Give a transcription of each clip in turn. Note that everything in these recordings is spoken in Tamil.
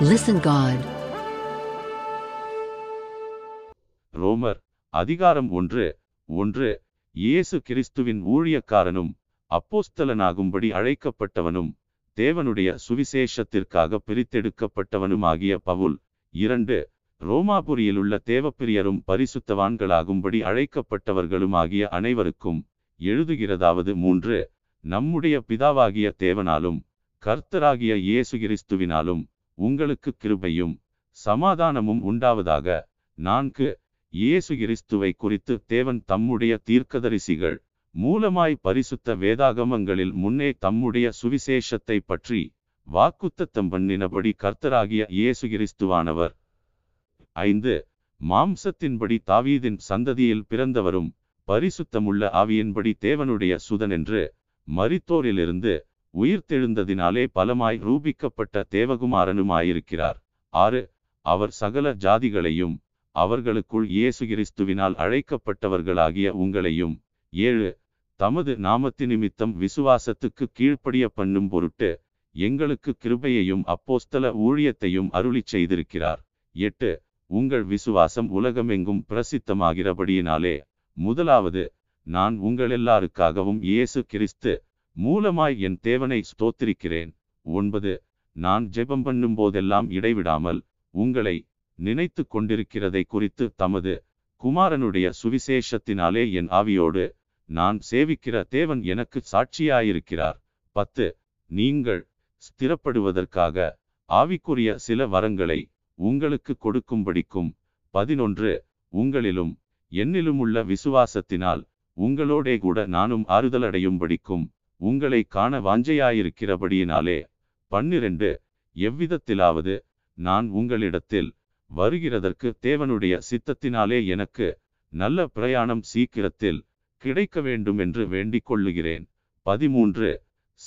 லிசன் காட் ரோமர் அதிகாரம் ஒன்று ஒன்று இயேசு கிறிஸ்துவின் ஊழியக்காரனும் அப்போஸ்தலனாகும்படி அழைக்கப்பட்டவனும் தேவனுடைய சுவிசேஷத்திற்காக பிரித்தெடுக்கப்பட்டவனுமாகிய பவுல். இரண்டு ரோமாபுரியிலுள்ள தேவப்பிரியரும் பரிசுத்தவான்களாகும்படி அழைக்கப்பட்டவர்களுமாகிய அனைவருக்கும் எழுதுகிறதாவது மூன்று நம்முடைய பிதாவாகிய தேவனாலும் கர்த்தராகிய இயேசு கிறிஸ்துவினாலும் உங்களுக்கு கிருபையும் சமாதானமும் உண்டாவதாக. நான்கு இயேசு கிறிஸ்துவை குறித்து தேவன் தம்முடைய தீர்க்கதரிசிகள் மூலமாய் பரிசுத்த வேதாகமங்களில் முன்னே தம்முடைய சுவிசேஷத்தை பற்றி வாக்குத்தத்தம் பண்ணினபடி கர்த்தராகிய இயேசு கிறிஸ்துவானவர் ஐந்து மாம்சத்தின்படி தாவீதின் சந்ததியில் பிறந்தவரும் பரிசுத்தமுள்ள ஆவியின்படி தேவனுடைய சுதனென்று மரித்தோரிலிருந்து உயிர்த்தெழுந்ததினாலே பலமாய் ரூபிக்கப்பட்ட தேவகுமாரனுமாயிருக்கிறார். ஆறு அவர் சகல ஜாதிகளையும் அவர்களுக்குள் இயேசு கிறிஸ்துவினால் அழைக்கப்பட்டவர்களாகிய உங்களையும். ஏழு தமது நாமத்து நிமித்தம் விசுவாசத்துக்கு கீழ்ப்படிய பண்ணும் பொருட்டு எங்களுக்கு கிருபையையும் அப்போஸ்தல ஊழியத்தையும் அருளிச் செய்திருக்கிறார். எட்டு உங்கள் விசுவாசம் உலகமெங்கும் பிரசித்தமாகிறபடியினாலே முதலாவது நான் உங்களெல்லாருக்காகவும் இயேசு கிறிஸ்து மூலமாய் என் தேவனை ஸ்தோத்திரிக்கிறேன். ஒன்பது நான் ஜெபம் பண்ணும் போதெல்லாம் இடைவிடாமல் உங்களை நினைத்து கொண்டிருக்கிறதை குறித்து தமது குமாரனுடைய சுவிசேஷத்தினாலே என் ஆவியோடு நான் சேவிக்கிற தேவன் எனக்கு சாட்சியாயிருக்கிறார். பத்து நீங்கள் ஸ்திரப்படுவதற்காக ஆவிக்குரிய சில வரங்களை உங்களுக்கு கொடுக்கும்படிக்கும். பதினொன்று உங்களிலும் என்னிலும் உள்ள விசுவாசத்தினால் உங்களோடே கூட நானும் ஆறுதலடையும்படிக்கும். உங்களை காண வாஞ்சையாயிருக்கிறபடியினாலே பன்னிரண்டு எவ்விதத்திலாவது நான் உங்களிடத்தில் வருகிறதற்கு தேவனுடைய சித்தத்தினாலே எனக்கு நல்ல பிரயாணம் சீக்கிரத்தில் கிடைக்க வேண்டும் என்று வேண்டிக் கொள்ளுகிறேன். பதிமூன்று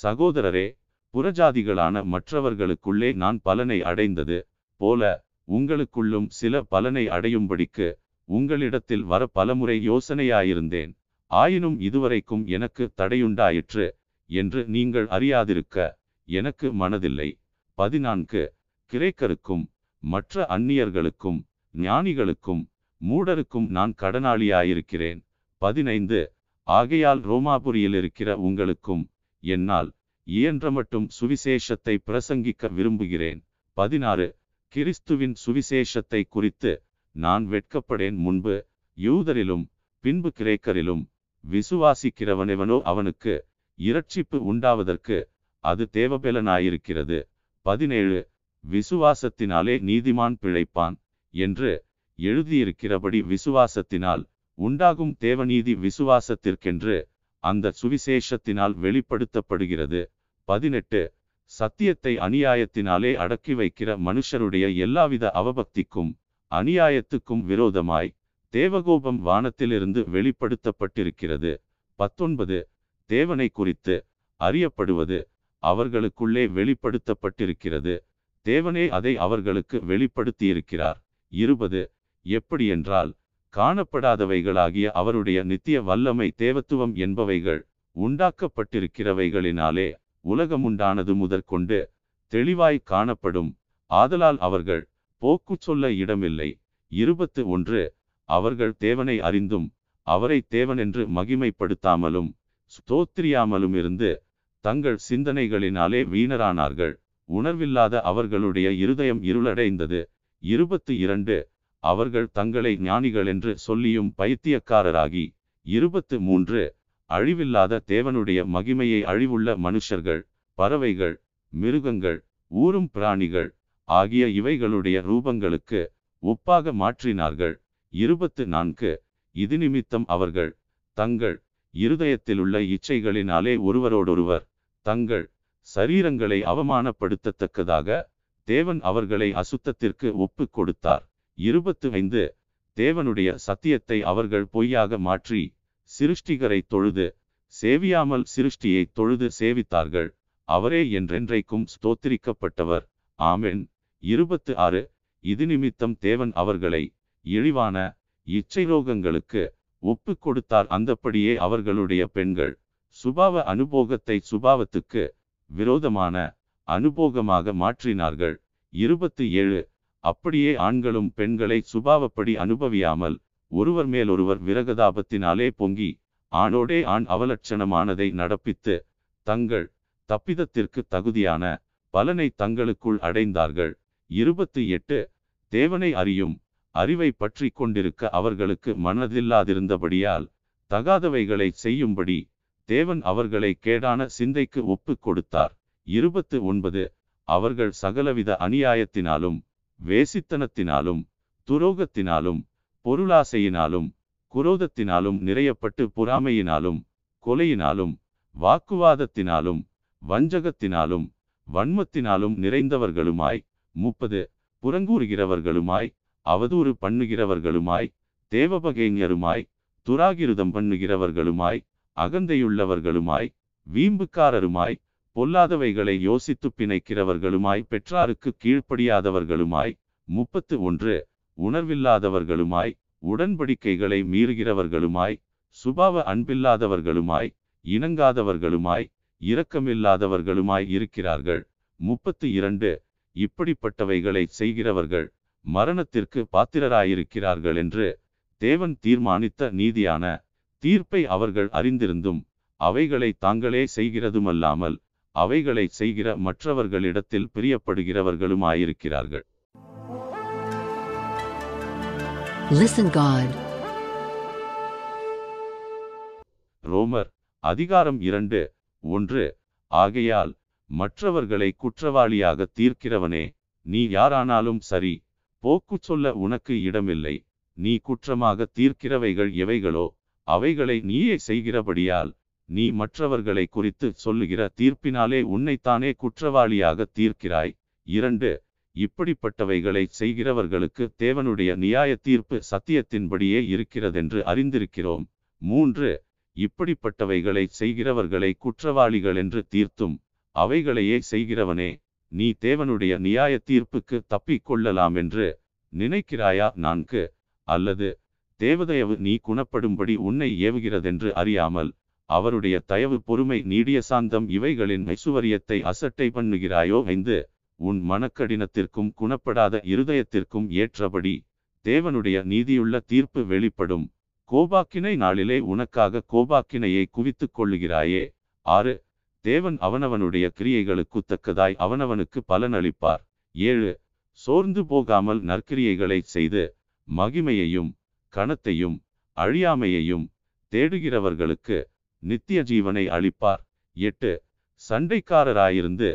சகோதரரே புறஜாதிகளான மற்றவர்களுக்குள்ளே நான் பலனை அடைந்தது போல உங்களுக்குள்ளும் சில பலனை அடையும்படிக்கு உங்களிடத்தில் வர பலமுறை யோசனையாயிருந்தேன். ஆயினும் இதுவரைக்கும் எனக்கு தடையுண்டாயிற்று. என்று நீங்கள் அறியாதிருக்க எனக்கு மனதில்லை. பதினான்கு. கிரேக்கருக்கும் மற்ற அந்நியர்களுக்கும் ஞானிகளுக்கும் மூடருக்கும் நான் கடனாளியாயிருக்கிறேன். பதினைந்து. ஆகையால் ரோமாபுரியில் இருக்கிற உங்களுக்கும் என்னால் இயன்ற மட்டும் சுவிசேஷத்தை பிரசங்கிக்க விரும்புகிறேன். பதினாறு. கிறிஸ்துவின் சுவிசேஷத்தை குறித்து நான் வெட்கப்படேன் முன்பு யூதரிலும் பின்பு கிரேக்கரிலும் விசுவாசிக்கிறவனெவனோ அவனுக்கு இரட்சிப்பு உண்டாவதற்கு அது தேவபெலனாயிருக்கிறது. பதினேழு விசுவாசத்தினாலே நீதிமான் பிழைப்பான் என்று எழுதியிருக்கிறபடி விசுவாசத்தினால் உண்டாகும் தேவநீதி விசுவாசத்திற்கென்று அந்த சுவிசேஷத்தினால் வெளிப்படுத்தப்படுகிறது. பதினெட்டு சத்தியத்தை அநியாயத்தினாலே அடக்கி வைக்கிற மனுஷருடைய எல்லாவித அவபக்திக்கும் அநியாயத்துக்கும் விரோதமாய் தேவகோபம் வானத்திலிருந்து வெளிப்படுத்தப்பட்டிருக்கிறது. பத்தொன்பது தேவனை குறித்து அறியப்படுவது அவர்களுக்குள்ளே வெளிப்படுத்தப்பட்டிருக்கிறது. தேவனே அதை அவர்களுக்கு வெளிப்படுத்தியிருக்கிறார். இருபது எப்படியென்றால் காணப்படாதவைகளாகிய அவருடைய நித்திய வல்லமை தேவத்துவம் என்பவைகள் உண்டாக்கப்பட்டிருக்கிறவைகளினாலே உலகமுண்டானது முதற்கொண்டு தெளிவாய் காணப்படும். ஆதலால் அவர்கள் போக்கு சொல்ல இடமில்லை. இருபத்து ஒன்று அவர்கள் தேவனை அறிந்தும் அவரை தேவனென்று மகிமைப்படுத்தாமலும் ஸ்தோத்திரியாமலும் இருந்து தங்கள் சிந்தனைகளினாலே வீணரானார்கள். உணர்வில்லாத அவர்களுடைய இருதயம் இருளடைந்தது. இருபத்து இரண்டு அவர்கள் தங்களை ஞானிகள் என்று சொல்லியும் பைத்தியக்காரராகி. இருபத்து மூன்று அழிவில்லாத தேவனுடைய மகிமையை அழிவுள்ள மனுஷர்கள் பறவைகள் மிருகங்கள் ஊரும் பிராணிகள் ஆகிய இவைகளுடைய ரூபங்களுக்கு ஒப்பாக மாற்றினார்கள். இருபத்து நான்கு இது நிமித்தம் அவர்கள் தங்கள் இருதயத்திலுள்ள இச்சைகளினாலே ஒருவரோடொருவர் தங்கள் சரீரங்களை அவமானப்படுத்தத்தக்கதாக தேவன் அவர்களை அசுத்தத்திற்கு ஒப்பு கொடுத்தார். இருபத்து ஐந்து தேவனுடைய சத்தியத்தை அவர்கள் பொய்யாக மாற்றி சிருஷ்டிகரை தொழுது சேவியாமல் சிருஷ்டியை தொழுது சேவித்தார்கள். அவரே என்றென்றைக்கும் ஸ்தோத்திரிக்கப்பட்டவர். ஆமென். இருபத்து ஆறு இது நிமித்தம் தேவன் அவர்களை இழிவான இச்சை ரோகங்களுக்கு ஒப்பு கொடுத்தார் அந்தப்படியே அவர்களுடைய பெண்கள் சுபாவ அனுபோகத்தை சுபாவத்துக்கு விரோதமான அனுபோகமாக மாற்றினார்கள். இருபத்து ஏழு அப்படியே ஆண்களும் பெண்களை சுபாவப்படி அனுபவியாமல் ஒருவர் மேலொருவர் விரகதாபத்தினாலே பொங்கி ஆணோடே ஆண் அவலட்சணமானதை நடப்பித்து தங்கள் தப்பிதத்திற்கு தகுதியான பலனை தங்களுக்குள் அடைந்தார்கள். இருபத்து எட்டு தேவனை அறியும் அறிவை பற்றி கொண்டிருக்க அவர்களுக்கு மனதில்லாதிருந்தபடியால் தகாதவைகளை செய்யும்படி தேவன் அவர்களை கேடான சிந்தைக்கு ஒப்பு கொடுத்தார். இருபத்து ஒன்பது அவர்கள் சகலவித அநியாயத்தினாலும் வேசித்தனத்தினாலும் துரோகத்தினாலும் பொருளாசையினாலும் குரோதத்தினாலும் நிறையப்பட்டு பொறாமையினாலும் கொலையினாலும் வாக்குவாதத்தினாலும் வஞ்சகத்தினாலும் வன்மத்தினாலும் நிறைந்தவர்களுமாய் முப்பது. புறங்கூறுகிறவர்களுமாய் அவதூறு பண்ணுகிறவர்களுமாய் தேவபகைஞருமாய் துராகிருதம் பண்ணுகிறவர்களுமாய் அகந்தையுள்ளவர்களுமாய் வீம்புக்காரருமாய் பொல்லாதவைகளை யோசித்து பிணைக்கிறவர்களுமாய் பெற்றாருக்கு கீழ்ப்படியாதவர்களுமாய் முப்பத்து ஒன்று உணர்வில்லாதவர்களுமாய் உடன்படிக்கைகளை மீறுகிறவர்களுமாய் சுபாவ அன்பில்லாதவர்களுமாய் இணங்காதவர்களுமாய் இரக்கமில்லாதவர்களுமாய் இருக்கிறார்கள். முப்பத்து இரண்டு இப்படிப்பட்டவைகளை செய்கிறவர்கள். மரணத்திற்கு பாத்திரராயிருக்கிறார்கள் என்று தேவன் தீர்மானித்த நீதியான தீர்ப்பை அவர்கள் அறிந்திருந்தும் அவைகளை தாங்களே செய்கிறதுமல்லாமல் அவைகளை செய்கிற மற்றவர்களிடத்தில் பிரியப்படுகிறவர்களுமாயிருக்கிறார்கள் Listen God. ரோமர் அதிகாரம் இரண்டு ஒன்று ஆகையால் மற்றவர்களை குற்றவாளியாக தீர்க்கிறவனே நீ யாரானாலும் சரி போக்கு சொல்ல உனக்கு இடமில்லை. நீ குற்றமாக தீர்க்கிறவைகள் எவைகளோ அவைகளை நீயே செய்கிறபடியால் நீ மற்றவர்களை குறித்து சொல்லுகிற தீர்ப்பினாலே உன்னைத்தானே குற்றவாளியாக தீர்க்கிறாய். இரண்டு இப்படிப்பட்டவைகளை செய்கிறவர்களுக்கு தேவனுடைய நியாய தீர்ப்பு சத்தியத்தின்படியே இருக்கிறதென்று அறிந்திருக்கிறோம். மூன்று இப்படிப்பட்டவைகளை செய்கிறவர்களை குற்றவாளிகள் என்று தீர்த்தும் அவைகளையே செய்கிறவனே. நீ தேவனுடைய நியாய தீர்ப்புக்கு தப்பிக்கொள்ளலாம் என்று நினைக்கிறாயா நான்கு? அல்லது தேவதயவு நீ குணப்படும்படி உன்னை ஏவுகிறதென்று அறியாமல் அவருடைய தயவு பொறுமை நீடிய சாந்தம் இவைகளின் ஐசுவரியத்தை அசட்டை பண்ணுகிறாயோ? ஐந்து உன் மனக்கடினத்திற்கும் குணப்படாத இருதயத்திற்கும் ஏற்றபடி தேவனுடைய நீதியுள்ள தீர்ப்பு வெளிப்படும். கோபாக்கினை நாளிலே உனக்காக கோபாக்கினையை குவித்துக் கொள்ளுகிறாயே? ஆறு தேவன் அவனவனுடைய கிரியைகளுக்கு தக்கதாய் அவனவனுக்கு பலனளிப்பார் ஏழு சோர்ந்து போகாமல் நற்கிரியைகளை செய்து மகிமையையும் கணத்தையும் அழியாமையையும் தேடுகிறவர்களுக்கு நித்திய ஜீவனை அளிப்பார். எட்டு சண்டைக்காரராயிருந்து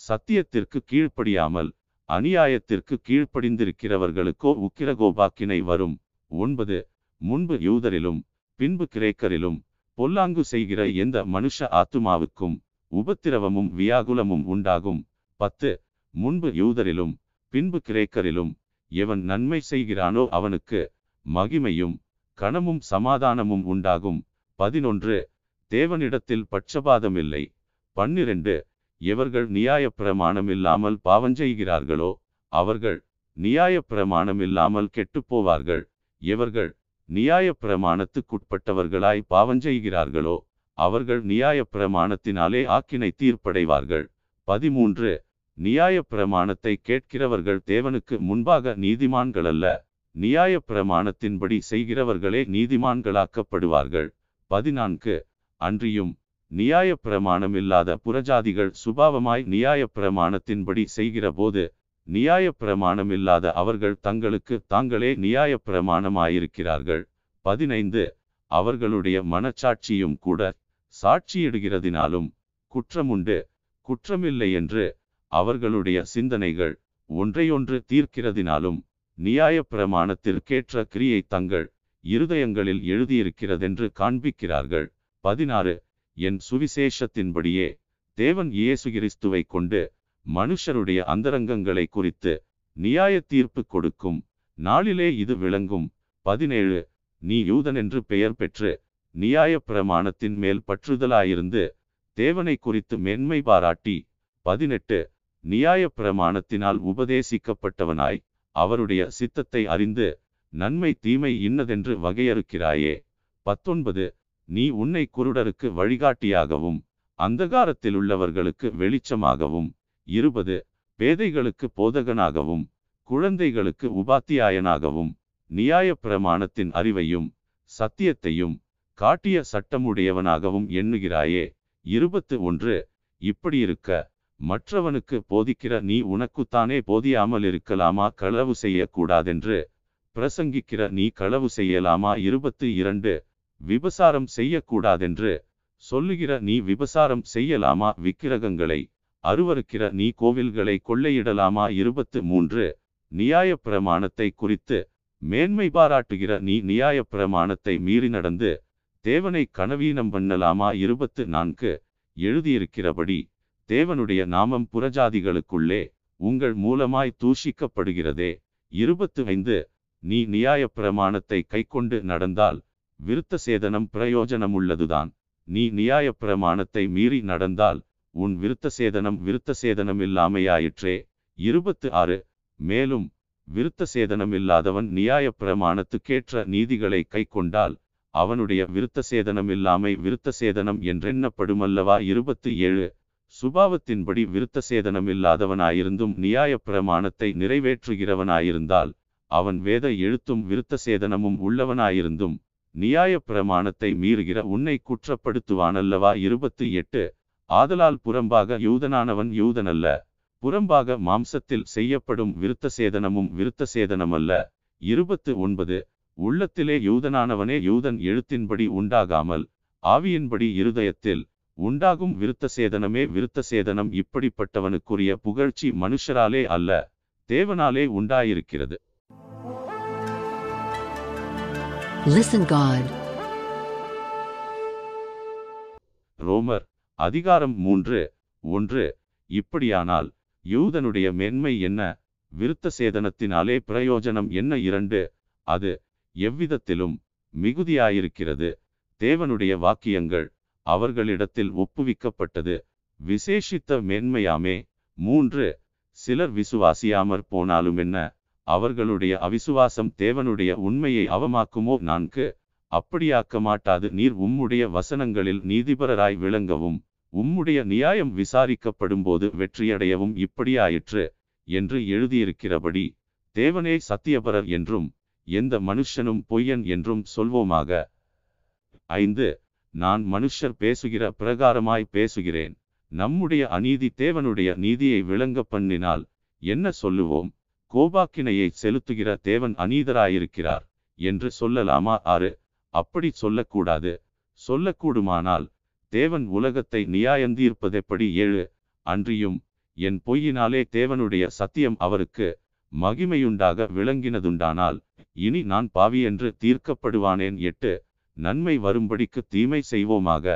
சத்தியத்திற்கு கீழ்ப்படியாமல் அநியாயத்திற்கு கீழ்ப்படிந்திருக்கிறவர்களுக்கோ உக்கிரகோபாக்கினை வரும். ஒன்பது முன்பு யூதரிலும் பின்பு கிரேக்கரிலும் பொல்லாங்கு செய்கிற எந்த மனுஷ ஆத்துமாவுக்கும் உபத்திரவமும் வியாகுலமும் உண்டாகும். பத்து முன்பு யூதரிலும் பின்பு கிரேக்கரிலும் எவன் நன்மை செய்கிறானோ அவனுக்கு மகிமையும் கணமும் சமாதானமும் உண்டாகும். பதினொன்று தேவனிடத்தில் பட்சபாதமில்லை. பன்னிரண்டு எவர்கள் நியாயப்பிரமாணம் இல்லாமல் பாவஞ்செய்கிறார்களோ அவர்கள் நியாயப்பிரமாணம் இல்லாமல் கெட்டுப்போவார்கள். எவர்கள் நியாயப்பிரமாணத்துக்குட்பட்டவர்களாய் பாவஞ்செய்கிறார்களோ அவர்கள் நியாயப்பிரமாணத்தினாலே ஆக்கினை தீர்ப்படைவார்கள். பதிமூன்று. நியாயப்பிரமாணத்தை கேட்கிறவர்கள் தேவனுக்கு முன்பாக நீதிமான்களல்ல. நியாயப்பிரமாணத்தின்படி செய்கிறவர்களே நீதிமான்களாக்கப்படுவார்கள். பதினான்கு. அன்றியும் நியாயப்பிரமாணம் இல்லாத புறஜாதிகள் சுபாவமாய் நியாயப்பிரமாணத்தின்படி செய்கிறபோது போது நியாயப்பிரமாணம் இல்லாத அவர்கள் தங்களுக்கு தாங்களே நியாயப்பிரமாணமாயிருக்கிறார்கள். பதினைந்து. அவர்களுடைய மனச்சாட்சியும் கூட சாட்சியிடுகிறதினாலும் குற்றமுண்டு குற்றமில்லை என்று அவர்களுடைய சிந்தனைகள் ஒன்றையொன்று தீர்க்கிறதினாலும் நியாயப்பிரமாணத்திற்கேற்ற கிரியை தங்கள் இருதயங்களில் எழுதியிருக்கிறதென்று காண்பிக்கிறார்கள். பதினாறு. என் சுவிசேஷத்தின்படியே தேவன் இயேசு கிறிஸ்துவை கொண்டு மனுஷருடைய அந்தரங்கங்களை குறித்து நியாய தீர்ப்பு கொடுக்கும் நாளிலே இது விளங்கும். பதினேழு. நீ யூதன் என்று பெயர் பெற்று நியாய பிரமாணத்தின் மேல் பற்றுதலாயிருந்து தேவனை குறித்து மென்மை பாராட்டி பதினெட்டு நியாய பிரமாணத்தினால் உபதேசிக்கப்பட்டவனாய் அவருடைய சித்தத்தை அறிந்து நன்மை தீமை இன்னதென்று வகையறுக்கிறாயே. பத்தொன்பது நீ உன்னை குருடருக்கு வழிகாட்டியாகவும் அந்தகாரத்தில் உள்ளவர்களுக்கு வெளிச்சமாகவும். இருபது பேதைகளுக்கு போதகனாகவும் குழந்தைகளுக்கு உபாத்தியாயனாகவும் நியாயப் பிரமாணத்தின் அறிவையும் சத்தியத்தையும் காட்டிய சட்டமுடையவனாகவும் எண்ணுகிறாயே. இருபத்து ஒன்று இப்படியிருக்க மற்றவனுக்கு போதிக்கிற நீ உனக்குத்தானே போதியாமல் இருக்கலாமா? களவு செய்யக்கூடாதென்று பிரசங்கிக்கிற நீ களவு செய்யலாமா? இருபத்து இரண்டு. விபசாரம் செய்யக்கூடாதென்று சொல்லுகிற நீ விபசாரம் செய்யலாமா? விக்கிரகங்களை அருவருக்கிற நீ கோவில்களை கொள்ளையிடலாமா? இருபத்து மூன்று. நியாய பிரமாணத்தை குறித்து மேன்மை பாராட்டுகிற நீ நியாயப் பிரமாணத்தை மீறி நடந்து தேவனை கனவீனம் பண்ணலாமா? இருபத்து நான்கு எழுதியிருக்கிறபடி தேவனுடைய நாமம் புறஜாதிகளுக்குள்ளே உங்கள் மூலமாய் தூஷிக்கப்படுகிறதே. இருபத்து ஐந்து நீ நியாயப் பிரமாணத்தை கைக்கொண்டு நடந்தால் விருத்த சேதனம் பிரயோஜனமுள்ளதுதான். நீ நியாயப் பிரமாணத்தை மீறி நடந்தால் உன் விருத்த சேதனம் விருத்த சேதனம் இல்லாமையாயிற்றே இருபத்து ஆறு மேலும் விருத்த சேதனமில்லாதவன் நியாயப் பிரமாணத்துக்கேற்ற நீதிகளை கைக்கொண்டால் அவனுடைய விருத்த சேதனம் இல்லாமை விருத்த சேதனம் என்றெண்ணப்படுமல்லவா? இருபத்து ஏழு. சுபாவத்தின்படி விருத்த சேதனமில்லாதவனாயிருந்தும் நியாயப் பிரமாணத்தை நிறைவேற்றுகிறவனாயிருந்தால் அவன் வேத எழுத்தும் விருத்த சேதனமும் உள்ளவனாயிருந்தும் நியாய பிரமாணத்தை மீறுகிற உன்னை குற்றப்படுத்துவானல்லவா? இருபத்து எட்டு. ஆதலால் புறம்பாக யூதனானவன் யூதனல்ல. புறம்பாக மாம்சத்தில் செய்யப்படும் விருத்த சேதனமும் விருத்த சேதனமல்ல இருபத்து ஒன்பது. உள்ளத்திலே யூதனானவனே யூதன் எழுத்தின்படி உண்டாகாமல் ஆவியின்படி இருதயத்தில் உண்டாகும் விருத்த சேதனமே விருத்த சேதனம் இப்படிப்பட்டவனுக்குரிய புகழ்ச்சி மனுஷராலே அல்ல தேவனாலே உண்டாயிருக்கிறது. Listen God. ரோமர் அதிகாரம் மூன்று ஒன்று இப்படியானால் யூதனுடைய மேன்மை என்ன? விருத்த சேதனத்தினாலே பிரயோஜனம் என்ன? இரண்டு அது எவ்விதத்திலும் மிகுதியாயிருக்கிறது. தேவனுடைய வாக்கியங்கள் அவர்களிடத்தில் ஒப்புவிக்கப்பட்டது. விசேஷித்த மேன்மையாமே. மூன்று சிலர் விசுவாசியாமற் போனாலும் என்ன அவர்களுடைய அவிசுவாசம் தேவனுடைய உண்மையை அவமாக்குமோ? நான்கு அப்படியாக்க மாட்டாது. நீர் உம்முடைய வசனங்களில் நீதிபரராய் விளங்கவும் உம்முடைய நியாயம் விசாரிக்கப்படும்போது வெற்றியடையவும் இப்படியாயிற்று என்று எழுதியிருக்கிறபடி தேவனே சத்தியபரர் என்றும் எந்த மனுஷனும் பொய்யன் என்றும் சொல்வோமாக? ஐந்து நான் மனுஷர் பேசுகிற பிரகாரமாய் பேசுகிறேன். நம்முடைய அநீதி தேவனுடைய நீதியை விளங்க பண்ணினால் என்ன சொல்லுவோம்? கோபாக்கினையை செலுத்துகிற தேவன் அநீதராயிருக்கிறார் என்று சொல்லலாமா? ஆறு அப்படி சொல்லக்கூடாது. சொல்லக்கூடுமானால் தேவன் உலகத்தை நியாயந்தீர்ப்பதெப்படி? ஏழு அன்றியும் என் பொய்யினாலே தேவனுடைய சத்தியம் அவருக்கு மகிமையுண்டாக விளங்கினதுண்டானால் இனி நான் பாவி என்று தீர்க்கப்படுவானேன் எட்டு நன்மை வரும்படிக்கு தீமை செய்வோமாக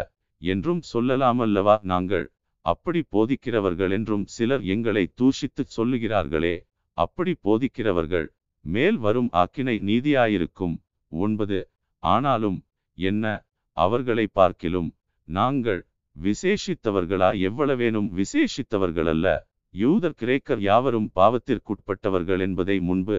என்றும் சொல்லலாமல்லவா நாங்கள்? அப்படி போதிக்கிறவர்கள் என்றும் சிலர் எங்களை தூஷித்துச் சொல்லுகிறார்களே அப்படி போதிக்கிறவர்கள் மேல் வரும் ஆக்கினை நீதியாயிருக்கும். ஒன்பது ஆனாலும் என்ன அவர்களை பார்க்கிலும் நாங்கள் விசேஷித்தவர்களா? எவ்வளவேனும் விசேஷித்தவர்களல்ல யூதர் கிரேக்கர் யாவரும் பாவத்திற்குட்பட்டவர்கள் என்பதை முன்பு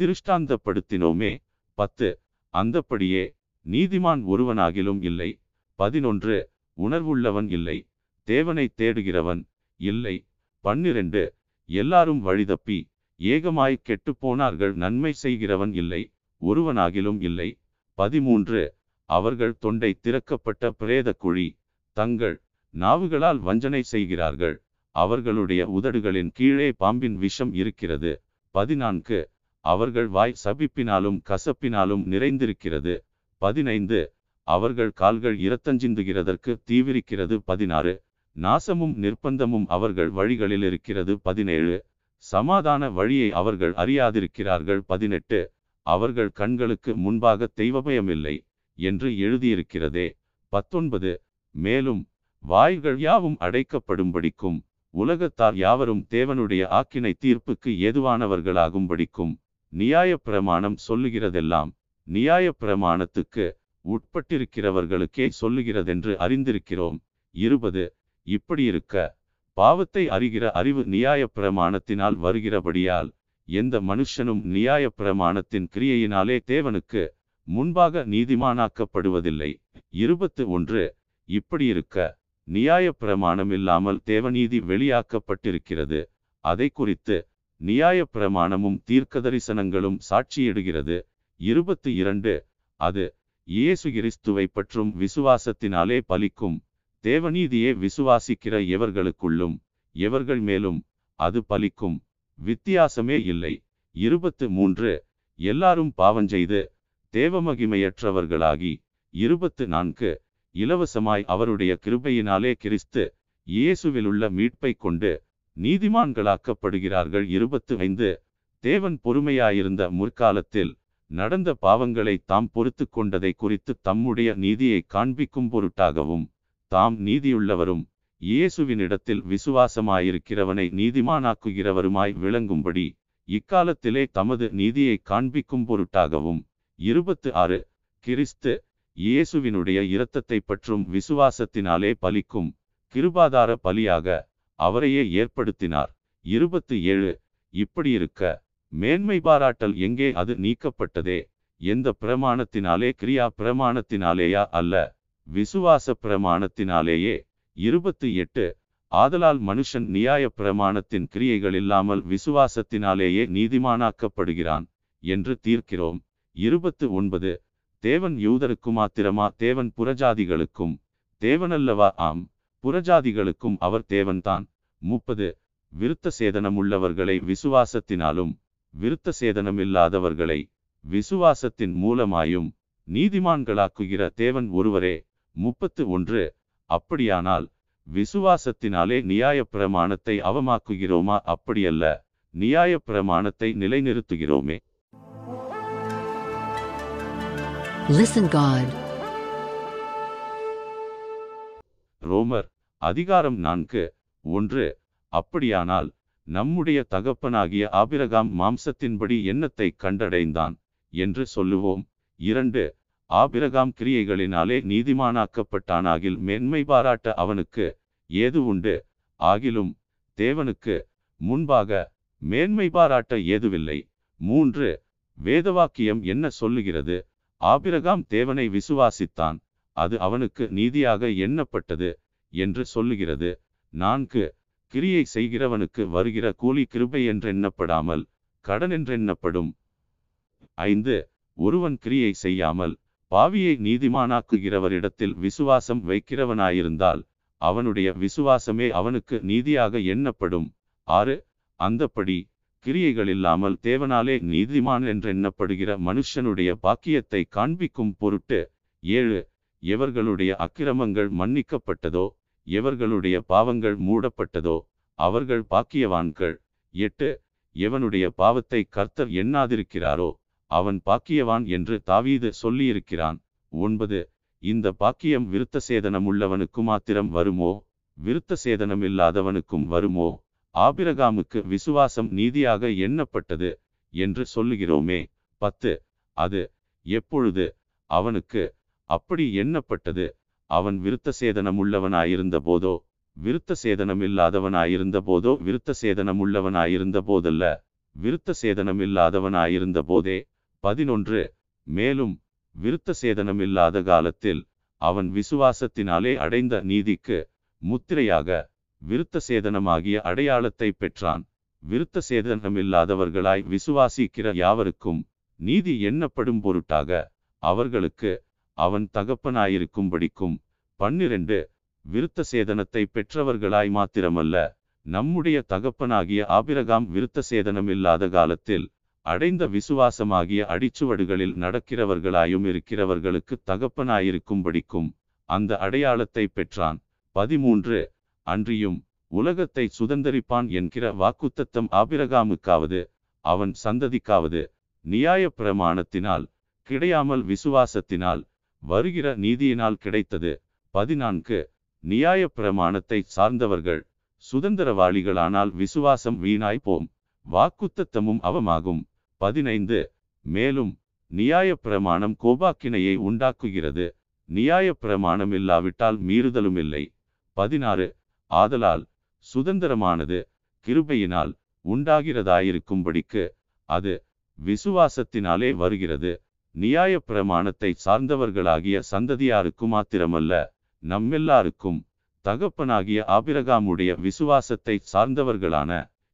திருஷ்டாந்தப்படுத்தினோமே. பத்து. அந்தப்படியே நீதிமான் ஒருவனாகிலும் இல்லை. பதினொன்று. உணர்வுள்ளவன் இல்லை. தேவனை தேடுகிறவன் இல்லை. பன்னிரண்டு. எல்லாரும் வழிதப்பி ஏகமாய் கெட்டுப்போனார்கள். நன்மை செய்கிறவன் இல்லை. ஒருவனாகிலும் இல்லை. பதிமூன்று. அவர்கள் தொண்டை திறக்கப்பட்ட பிரேத குழி தங்கள் நாவுகளால் வஞ்சனை செய்கிறார்கள். அவர்களுடைய உதடுகளின் கீழே பாம்பின் விஷம் இருக்கிறது. பதினான்கு. அவர்கள் வாய் சபிப்பினாலும் கசப்பினாலும் நிறைந்திருக்கிறது. பதினைந்து. அவர்கள் கால்கள் இரத்தஞ்சிந்துகிறதற்கு தீவிரிக்கிறது. பதினாறு. நாசமும் நிர்பந்தமும் அவர்கள் வழிகளில் இருக்கிறது. பதினேழு. சமாதான வழியை அவர்கள் அறியாதிருக்கிறார்கள். பதினெட்டு. அவர்கள் கண்களுக்கு முன்பாக தெய்வபயமில்லை என்று எழுதியிருக்கிறதே. பத்தொன்பது. மேலும் வாய்கள் யாவும் அடைக்கப்படும்படிக்கும் உலகத்தார் யாவரும் தேவனுடைய ஆக்கினை தீர்ப்புக்கு ஏதுவானவர்களாகும்படிக்கும் நியாயப்பிரமாணம் சொல்லுகிறதெல்லாம் நியாயப் பிரமாணத்துக்கு உட்பட்டிருக்கிறவர்களுக்கே சொல்லுகிறதென்று அறிந்திருக்கிறோம். இருபது. இப்படியிருக்க பாவத்தை அறிகிற அறிவு நியாயப் பிரமாணத்தினால் வருகிறபடியால் எந்த மனுஷனும் நியாயப் பிரமாணத்தின் கிரியையினாலே தேவனுக்கு முன்பாக நீதிமானாக்கப்படுவதில்லை. இருபத்து ஒன்று. இப்படியிருக்க நியாயப் பிரமாணம் இல்லாமல் தேவநீதி வெளியாக்கப்பட்டிருக்கிறது. அதை குறித்து நியாயப் பிரமாணமும் தீர்க்கதரிசனங்களும் சாட்சியிடுகிறது. இருபத்தி இரண்டு. அது இயேசு கிறிஸ்துவை பற்றும் விசுவாசத்தினாலே பலிக்கும். தேவநீதியே விசுவாசிக்கிற எவர்களுக்குள்ளும் எவர்கள் மேலும் அது பலிக்கும்? வித்தியாசமே இல்லை. இருபத்து மூன்று. எல்லாரும் பாவஞ்செய்து தேவமகிமையற்றவர்களாகி. இருபத்து நான்கு. இலவசமாய் அவருடைய கிருபையினாலே கிறிஸ்து இயேசுவிலுள்ள மீட்பை கொண்டு நீதிமான்களாக்கப்படுகிறார்கள். இருபத்து ஐந்து தேவன் பொறுமையாயிருந்த முற்காலத்தில் நடந்த பாவங்களை தாம் பொறுத்து கொண்டதை குறித்து தம்முடைய நீதியை காண்பிக்கும் பொருட்டாகவும் தாம் நீதியுள்ளவரும் இயேசுவினிடத்தில் விசுவாசமாயிருக்கிறவனை நீதிமானாக்குகிறவருமாய் விளங்கும்படி இக்காலத்திலே தமது நீதியை காண்பிக்கும் பொருட்டாகவும் இருபத்து ஆறு கிறிஸ்து இயேசுவினுடைய இரத்தத்தை பற்றும் விசுவாசத்தினாலே பலிக்கும் கிருபாதார பலியாக அவரையே ஏற்படுத்தினார். இருபத்து ஏழு இப்படியிருக்க மேன்மை பாராட்டல் எங்கே அது நீக்கப்பட்டதே? எந்த பிரமாணத்தினாலே கிரியா பிரமாணத்தினாலேயா அல்ல? விசுவாச பிரமாணத்தினாலேயே. இருபத்து எட்டு ஆதலால் மனுஷன் நியாய பிரமாணத்தின் கிரியைகள் இல்லாமல் விசுவாசத்தினாலேயே நீதிமானாக்கப்படுகிறான் என்று தீர்க்கிறோம். இருபத்து ஒன்பது தேவன் யூதருக்கு மாத்திரமா தேவன் புறஜாதிகளுக்கும்? தேவனல்லவா? ஆம் புறஜாதிகளுக்கும் அவர் தேவன்தான். முப்பது. விருத்த சேதனமுள்ளவர்களை விசுவாசத்தினாலும் விருத்த சேதனமில்லாதவர்களை விசுவாசத்தின் மூலமாயும் நீதிமான்களாக்குகிற தேவன் ஒருவரே. முப்பத்து ஒன்று. அப்படியானால் விசுவாசத்தினாலே நியாயப் பிரமாணத்தை அவமாக்குகிறோமா? அப்படியல்ல. நியாயப் பிரமாணத்தை நிலைநிறுத்துகிறோமே. Listen God. ரோமர் அதிகாரம் நான்கு. ஒன்று அப்படியானால் நம்முடைய தகப்பனாகிய ஆபிரகாம் மாம்சத்தின்படி எண்ணத்தை கண்டடைந்தான் என்று சொல்லுவோம். இரண்டு ஆபிரகாம் கிரியைகளினாலே நீதிமானாக்கப்பட்டானாகில் மேன்மை பாராட்ட அவனுக்கு ஏது உண்டு? ஆகிலும் தேவனுக்கு முன்பாக மேன்மை பாராட்ட ஏதுவில்லை. மூன்று வேதவாக்கியம் என்ன சொல்லுகிறது? ஆபிரகாம் தேவனை விசுவாசித்தான் அது அவனுக்கு நீதியாக எண்ணப்பட்டது என்று சொல்லுகிறது. நான்கு கிரியை செய்கிறவனுக்கு வருகிற கூலி கிருபை என்றெண்ணப்படாமல் கடன் என்றெண்ணப்படும். ஐந்து ஒருவன் கிரியை செய்யாமல் பாவியை நீதிமானாக்குகிறவரிடத்தில் விசுவாசம் வைக்கிறவனாயிருந்தால் அவனுடைய விசுவாசமே அவனுக்கு நீதியாக எண்ணப்படும். ஆறு அந்தப்படி கிரியைகள் இல்லாமல் தேவனாலே நீதிமான் என்றெண்ணப்படுகிற மனுஷனுடைய பாக்கியத்தை காண்பிக்கும் பொருட்டு ஏழு எவர்களுடைய அக்கிரமங்கள் மன்னிக்கப்பட்டதோ எவர்களுடைய பாவங்கள் மூடப்பட்டதோ அவர்கள் பாக்கியவான்கள். எட்டு எவனுடைய பாவத்தை கர்த்தர் எண்ணாதிருக்கிறாரோ அவன் பாக்கியவான் என்று தாவீது சொல்லியிருக்கிறான். ஒன்பது இந்த பாக்கியம் விருத்த சேதனம் உள்ளவனுக்கு மாத்திரம் வருமோ? விருத்த சேதனம் இல்லாதவனுக்கும் வருமோ? ஆபிரகாமுக்கு விசுவாசம் நீதியாக எண்ணப்பட்டது என்று சொல்லுகிறோமே. பத்து அது எப்பொழுது? அவனுக்கு அப்படி எண்ணப்பட்டது. அவன் விருத்த சேதனமுள்ளவனாயிருந்த போதோ விருத்த சேதனமில்லாதவனாயிருந்த போதோ விருத்த சேதனமுள்ளவனாயிருந்த போதல்ல விருத்த சேதனமில்லாதவனாயிருந்த போதே பதினொன்று மேலும் விருத்த சேதனம் இல்லாத காலத்தில் அவன் விசுவாசத்தினாலே அடைந்த நீதிக்கு முத்திரையாக விருத்த சேதனமாகிய அடையாளத்தை பெற்றான். விருத்த சேதனமில்லாதவர்களாய் விசுவாசிக்கிற யாவருக்கும் நீதி எண்ணப்படும் பொருட்டாக அவர்களுக்கு அவன் தகப்பனாயிருக்கும்படிக்கும் பன்னிரண்டு விருத்த சேதனத்தை பெற்றவர்களாய் மாத்திரமல்ல நம்முடைய தகப்பனாகிய ஆபிரகாம் விருத்த சேதனம் இல்லாத காலத்தில் அடைந்த விசுவாசமாகிய அடிச்சுவடுகளில் நடக்கிறவர்களாயும் இருக்கிறவர்களுக்கு தகப்பனாயிருக்கும்படிக்கும் அந்த அடையாளத்தை பெற்றான். பதிமூன்று அன்றியும் உலகத்தை சுதந்தரிப்பான் என்கிற வாக்குத்தத்தம் ஆபிரகாமுக்காவது அவன் சந்ததிக்காவது நியாய பிரமாணத்தினால் கிடையாமல் விசுவாசத்தினால் வருகிற நீதியினால் கிடைத்தது. பதினான்கு. நியாய பிரமாணத்தை சார்ந்தவர்கள். சுதந்திரவாளிகளானால் விசுவாசம் வீணாய் போம் வாக்குத்தத்தமும் அவமாகும். பதினைந்து. மேலும் நியாய பிரமாணம் கோபாக்கினையை உண்டாக்குகிறது. நியாய பிரமாணம் இல்லாவிட்டால் மீறுதலுமில்லை பதினாறு. ஆதலால் சுதந்திரமானது கிருபையினால் உண்டாகிறதாயிருக்கும்படிக்கு அது விசுவாசத்தினாலே வருகிறது. நியாய பிரமாணத்தை சார்ந்தவர்களாகிய சந்ததியாருக்கு மாத்திரமல்ல நம்மெல்லாருக்கும் தகப்பனாகிய ஆபிரகாமுடைய விசுவாசத்தை சார்ந்தவர்களான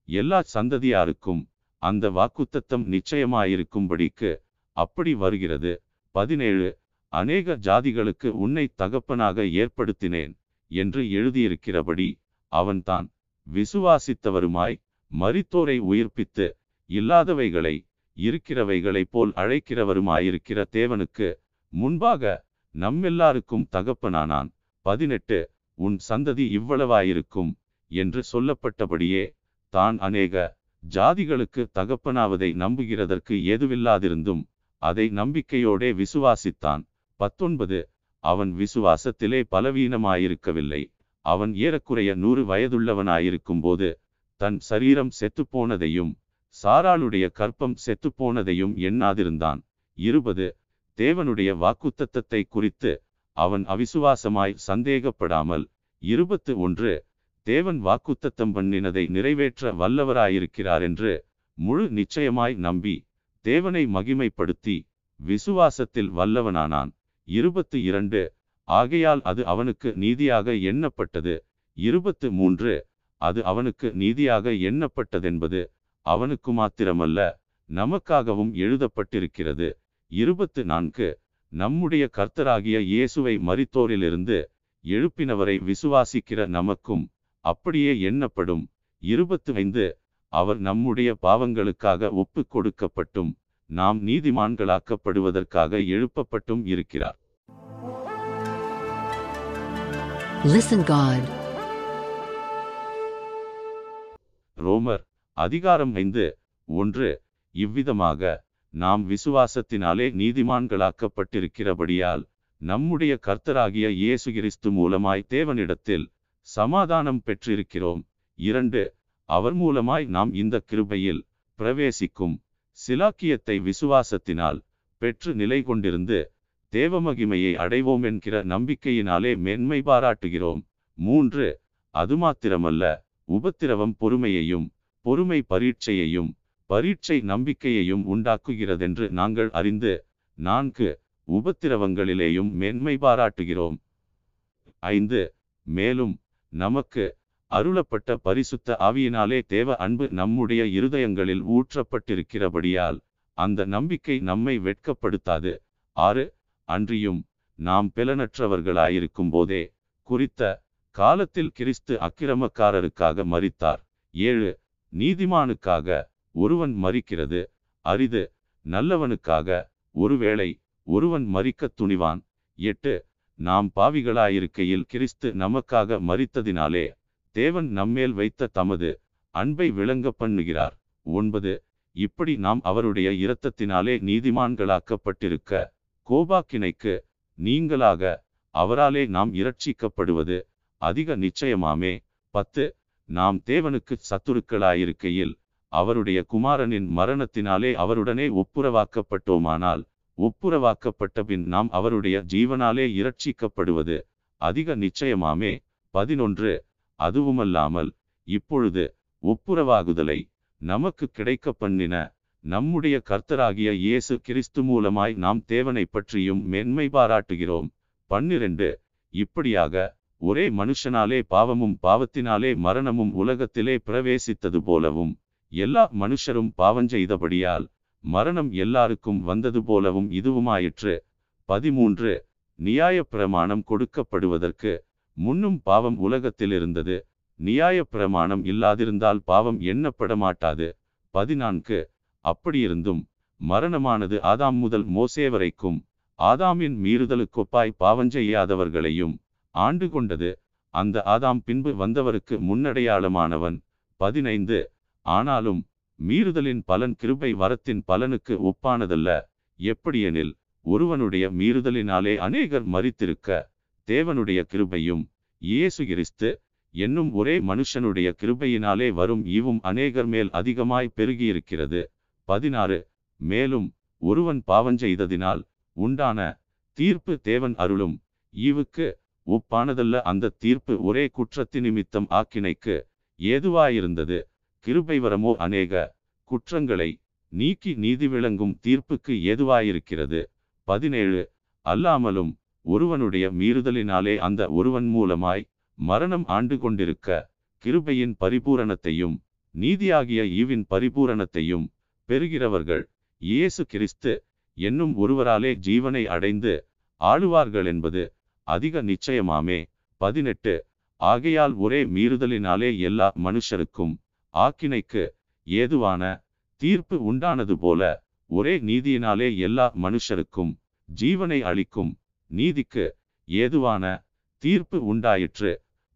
எல்லா சந்ததியாருக்கும் அந்த வாக்குத்தத்தம் நிச்சயமாயிருக்கும்படிக்கு அப்படி வருகிறது. பதினேழு அநேக ஜாதிகளுக்கு உன்னை தகப்பனாக ஏற்படுத்தினேன் என்று எழுதியிருக்கிறபடி அவன்தான் விசுவாசித்தவருமாய் மரித்தோரை உயிர்ப்பித்து இல்லாதவைகளை இருக்கிறவைகளைப் போல் அழைக்கிறவருமாயிருக்கிற தேவனுக்கு முன்பாக நம்மெல்லாருக்கும் தகப்பனானான். பதினெட்டு உன் சந்ததி இவ்வளவாயிருக்கும் என்று சொல்லப்பட்டபடியே தான் அநேக ஜாதிகளுக்கு தகப்பனாவதை நம்புகிறதற்கு எதுவில்லாதிருந்தும் அதை நம்பிக்கையோடே விசுவாசித்தான். பத்தொன்பது அவன் விசுவாசத்திலே பலவீனமாயிருக்கவில்லை. அவன் ஏறக்குறைய நூறு வயதுள்ளவனாயிருக்கும்போது தன் சரீரம் செத்துப்போனதையும் சாராளுடைய கற்பம் செத்துப்போனதையும் எண்ணாதிருந்தான். இருபது. தேவனுடைய வாக்குத்தத்தத்தை குறித்து அவன் அவிசுவாசமாய் சந்தேகப்படாமல். இருபத்து ஒன்று. தேவன் வாக்குத்தத்தம் பண்ணினதை நிறைவேற்ற வல்லவராயிருக்கிறார் என்று முழு நிச்சயமாய் நம்பி தேவனை மகிமைப்படுத்தி விசுவாசத்தில் வல்லவனானான். இருபத்து இரண்டு. ஆகையால் அது அவனுக்கு நீதியாக எண்ணப்பட்டது. இருபத்து மூன்று. அது அவனுக்கு நீதியாக எண்ணப்பட்டதென்பது அவனுக்கு மாத்திரமல்ல நமக்காகவும் எழுதப்பட்டிருக்கிறது. இருபத்து நான்கு. நம்முடைய கர்த்தராகிய இயேசுவை மரித்தோரிலிருந்து எழுப்பினவரை விசுவாசிக்கிற நமக்கும் அப்படியே எண்ணப்படும். இருபத்து ஐந்து. அவர் நம்முடைய பாவங்களுக்காக ஒப்பு கொடுக்கப்பட்டும் நாம் நீதிமான்களாக்கப்படுவதற்காக எழுப்பப்பட்டும் இருக்கிறார். Listen God. ரோமர் அதிகாரம் ஐந்து. ஒன்று. இவ்விதமாக நாம் விசுவாசத்தினாலே நீதிமான்களாக்கப்பட்டிருக்கிறபடியால் நம்முடைய கர்த்தராகிய இயேசு கிறிஸ்து மூலமாய் தேவனிடத்தில் சமாதானம் பெற்றிருக்கிறோம். இரண்டு. அவர் மூலமாய் நாம் இந்த கிருபையில் பிரவேசிக்கும் சிலாக்கியத்தை விசுவாசத்தினால் பெற்று நிலை கொண்டிருந்து தேவமகிமையை அடைவோம் என்கிற நம்பிக்கையினாலே மேன்மை பாராட்டுகிறோம். மூன்று. அது மாத்திரமல்ல உபத்திரவம் பொறுமையையும் பொறுமை பரீட்சையையும் பரீட்சை நம்பிக்கையையும் உண்டாக்குகிறதென்று நாங்கள் அறிந்து நான்கு உபத்திரவங்களிலேயும் மேன்மை பாராட்டுகிறோம். ஐந்து மேலும் நமக்கு அருளப்பட்ட பரிசுத்த ஆவியினாலே தேவ அன்பு நம்முடைய இருதயங்களில் ஊற்றப்பட்டிருக்கிறபடியால் அந்த நம்பிக்கை நம்மை வெட்கப்படுத்தாது. ஆறு அன்றியும் நாம் பெலனற்றவர்களாயிருக்கும் போதே குறித்த காலத்தில் கிறிஸ்து அக்கிரமக்காரருக்காக மறித்தார் ஏழு நீதிமானுக்காக ஒருவன் மரிக்கிறது அரிது நல்லவனுக்காக ஒருவேளை ஒருவன் மறிக்க துணிவான். எட்டு நாம் பாவிகளாயிருக்கையில் கிறிஸ்து நமக்காக மரித்ததினாலே தேவன் நம்மேல் வைத்த தமது அன்பை விளங்க பண்ணுகிறார். ஒன்பது இப்படி நாம் அவருடைய இரத்தத்தினாலே நீதிமான்களாக்கப்பட்டிருக்க கோபாக்கினைக்கு நீங்களாக அவராலே நாம் இரட்சிக்கப்படுவது அதிக நிச்சயமாமே. பத்து நாம் தேவனுக்கு சத்துருக்களாயிருக்கையில் அவருடைய குமாரனின் மரணத்தினாலே அவருடனே ஒப்புரவாக்கப்பட்டோமானால் ஒப்புரவாக்கப்பட்ட பின் நாம் அவருடைய ஜீவனாலே இரட்சிக்கப்படுவது அதிக நிச்சயமாமே. பதினொன்று. அதுவுமல்லாமல் இப்பொழுது ஒப்புரவாகுதலை நமக்கு கிடைக்க பண்ணின நம்முடைய கர்த்தராகிய இயேசு கிறிஸ்து மூலமாய் நாம் தேவனை பற்றியும் மென்மை பாராட்டுகிறோம் பன்னிரண்டு. இப்படியாக ஒரே மனுஷனாலே பாவமும் பாவத்தினாலே மரணமும் உலகத்திலே பிரவேசித்தது போலவும் எல்லா மனுஷரும் பாவஞ்செய்தபடியால் மரணம் எல்லாருக்கும் வந்தது போலவும் இதுவுமாயிற்று. பதிமூன்று. நியாயப் பிரமாணம் கொடுக்கப்படுவதற்கு முன்னும் பாவம் உலகத்தில் இருந்தது நியாயப் பிரமாணம் இல்லாதிருந்தால் பாவம் எண்ணப்பட மாட்டாது பதினான்கு. அப்படியிருந்தும் மரணமானது ஆதாம் முதல் மோசே வரைக்கும் ஆதாமின் மீறுதலுக்கொப்பாய் பாவஞ்செய்யாதவர்களையும் ஆண்டு கொண்டது. அந்த ஆதாம் பின்பு வந்தவருக்கு முன்னடையாளமானவன். பதினைந்து. ஆனாலும் மீறுதலின் பலன் கிருபை வரத்தின் பலனுக்கு ஒப்பானதல்ல. எப்படியெனில் ஒருவனுடைய மீறுதலினாலே அநேகர் மறித்திருக்க தேவனுடைய கிருபையும் இயேசு கிறிஸ்து என்னும் ஒரே மனுஷனுடைய கிருபையினாலே வரும் ஈவும் அநேகர் மேல் அதிகமாய் பெருகியிருக்கிறது. பதினாறு. மேலும் ஒருவன் பாவஞ்செய்ததினால் உண்டான தீர்ப்பு தேவன் அருளும். ஈவுக்கு ஒப்பானதல்ல அந்த தீர்ப்பு ஒரே குற்றத்தி நிமித்தம் ஆக்கினைக்கு ஏதுவாயிருந்தது. கிருபைவரமோ அநேக குற்றங்களை நீக்கி நீதி விளங்கும் தீர்ப்புக்கு ஏதுவாயிருக்கிறது. பதினேழு அல்லாமலும் ஒருவனுடைய மீறுதலினாலே அந்த ஒருவன் மூலமாய் மரணம் ஆண்டு கொண்டிருக்க கிருபையின் பரிபூரணத்தையும் நீதியாகிய ஈவின் பரிபூரணத்தையும் பெறுகிறவர்கள் இயேசு கிறிஸ்து என்னும் ஒருவராலே ஜீவனை அடைந்து ஆளுவார்கள் என்பது அதிக நிச்சயமாமே. பதினெட்டு. ஆகையால் ஒரே மீறுதலினாலே எல்லா மனுஷருக்கும் ஆக்கினைக்கு ஏதுவான தீர்ப்பு உண்டானது போல ஒரே நீதியினாலே எல்லா மனுஷருக்கும் ஜீவனை அளிக்கும் நீதிக்கு ஏதுவான தீர்ப்பு உண்டாயிற்று.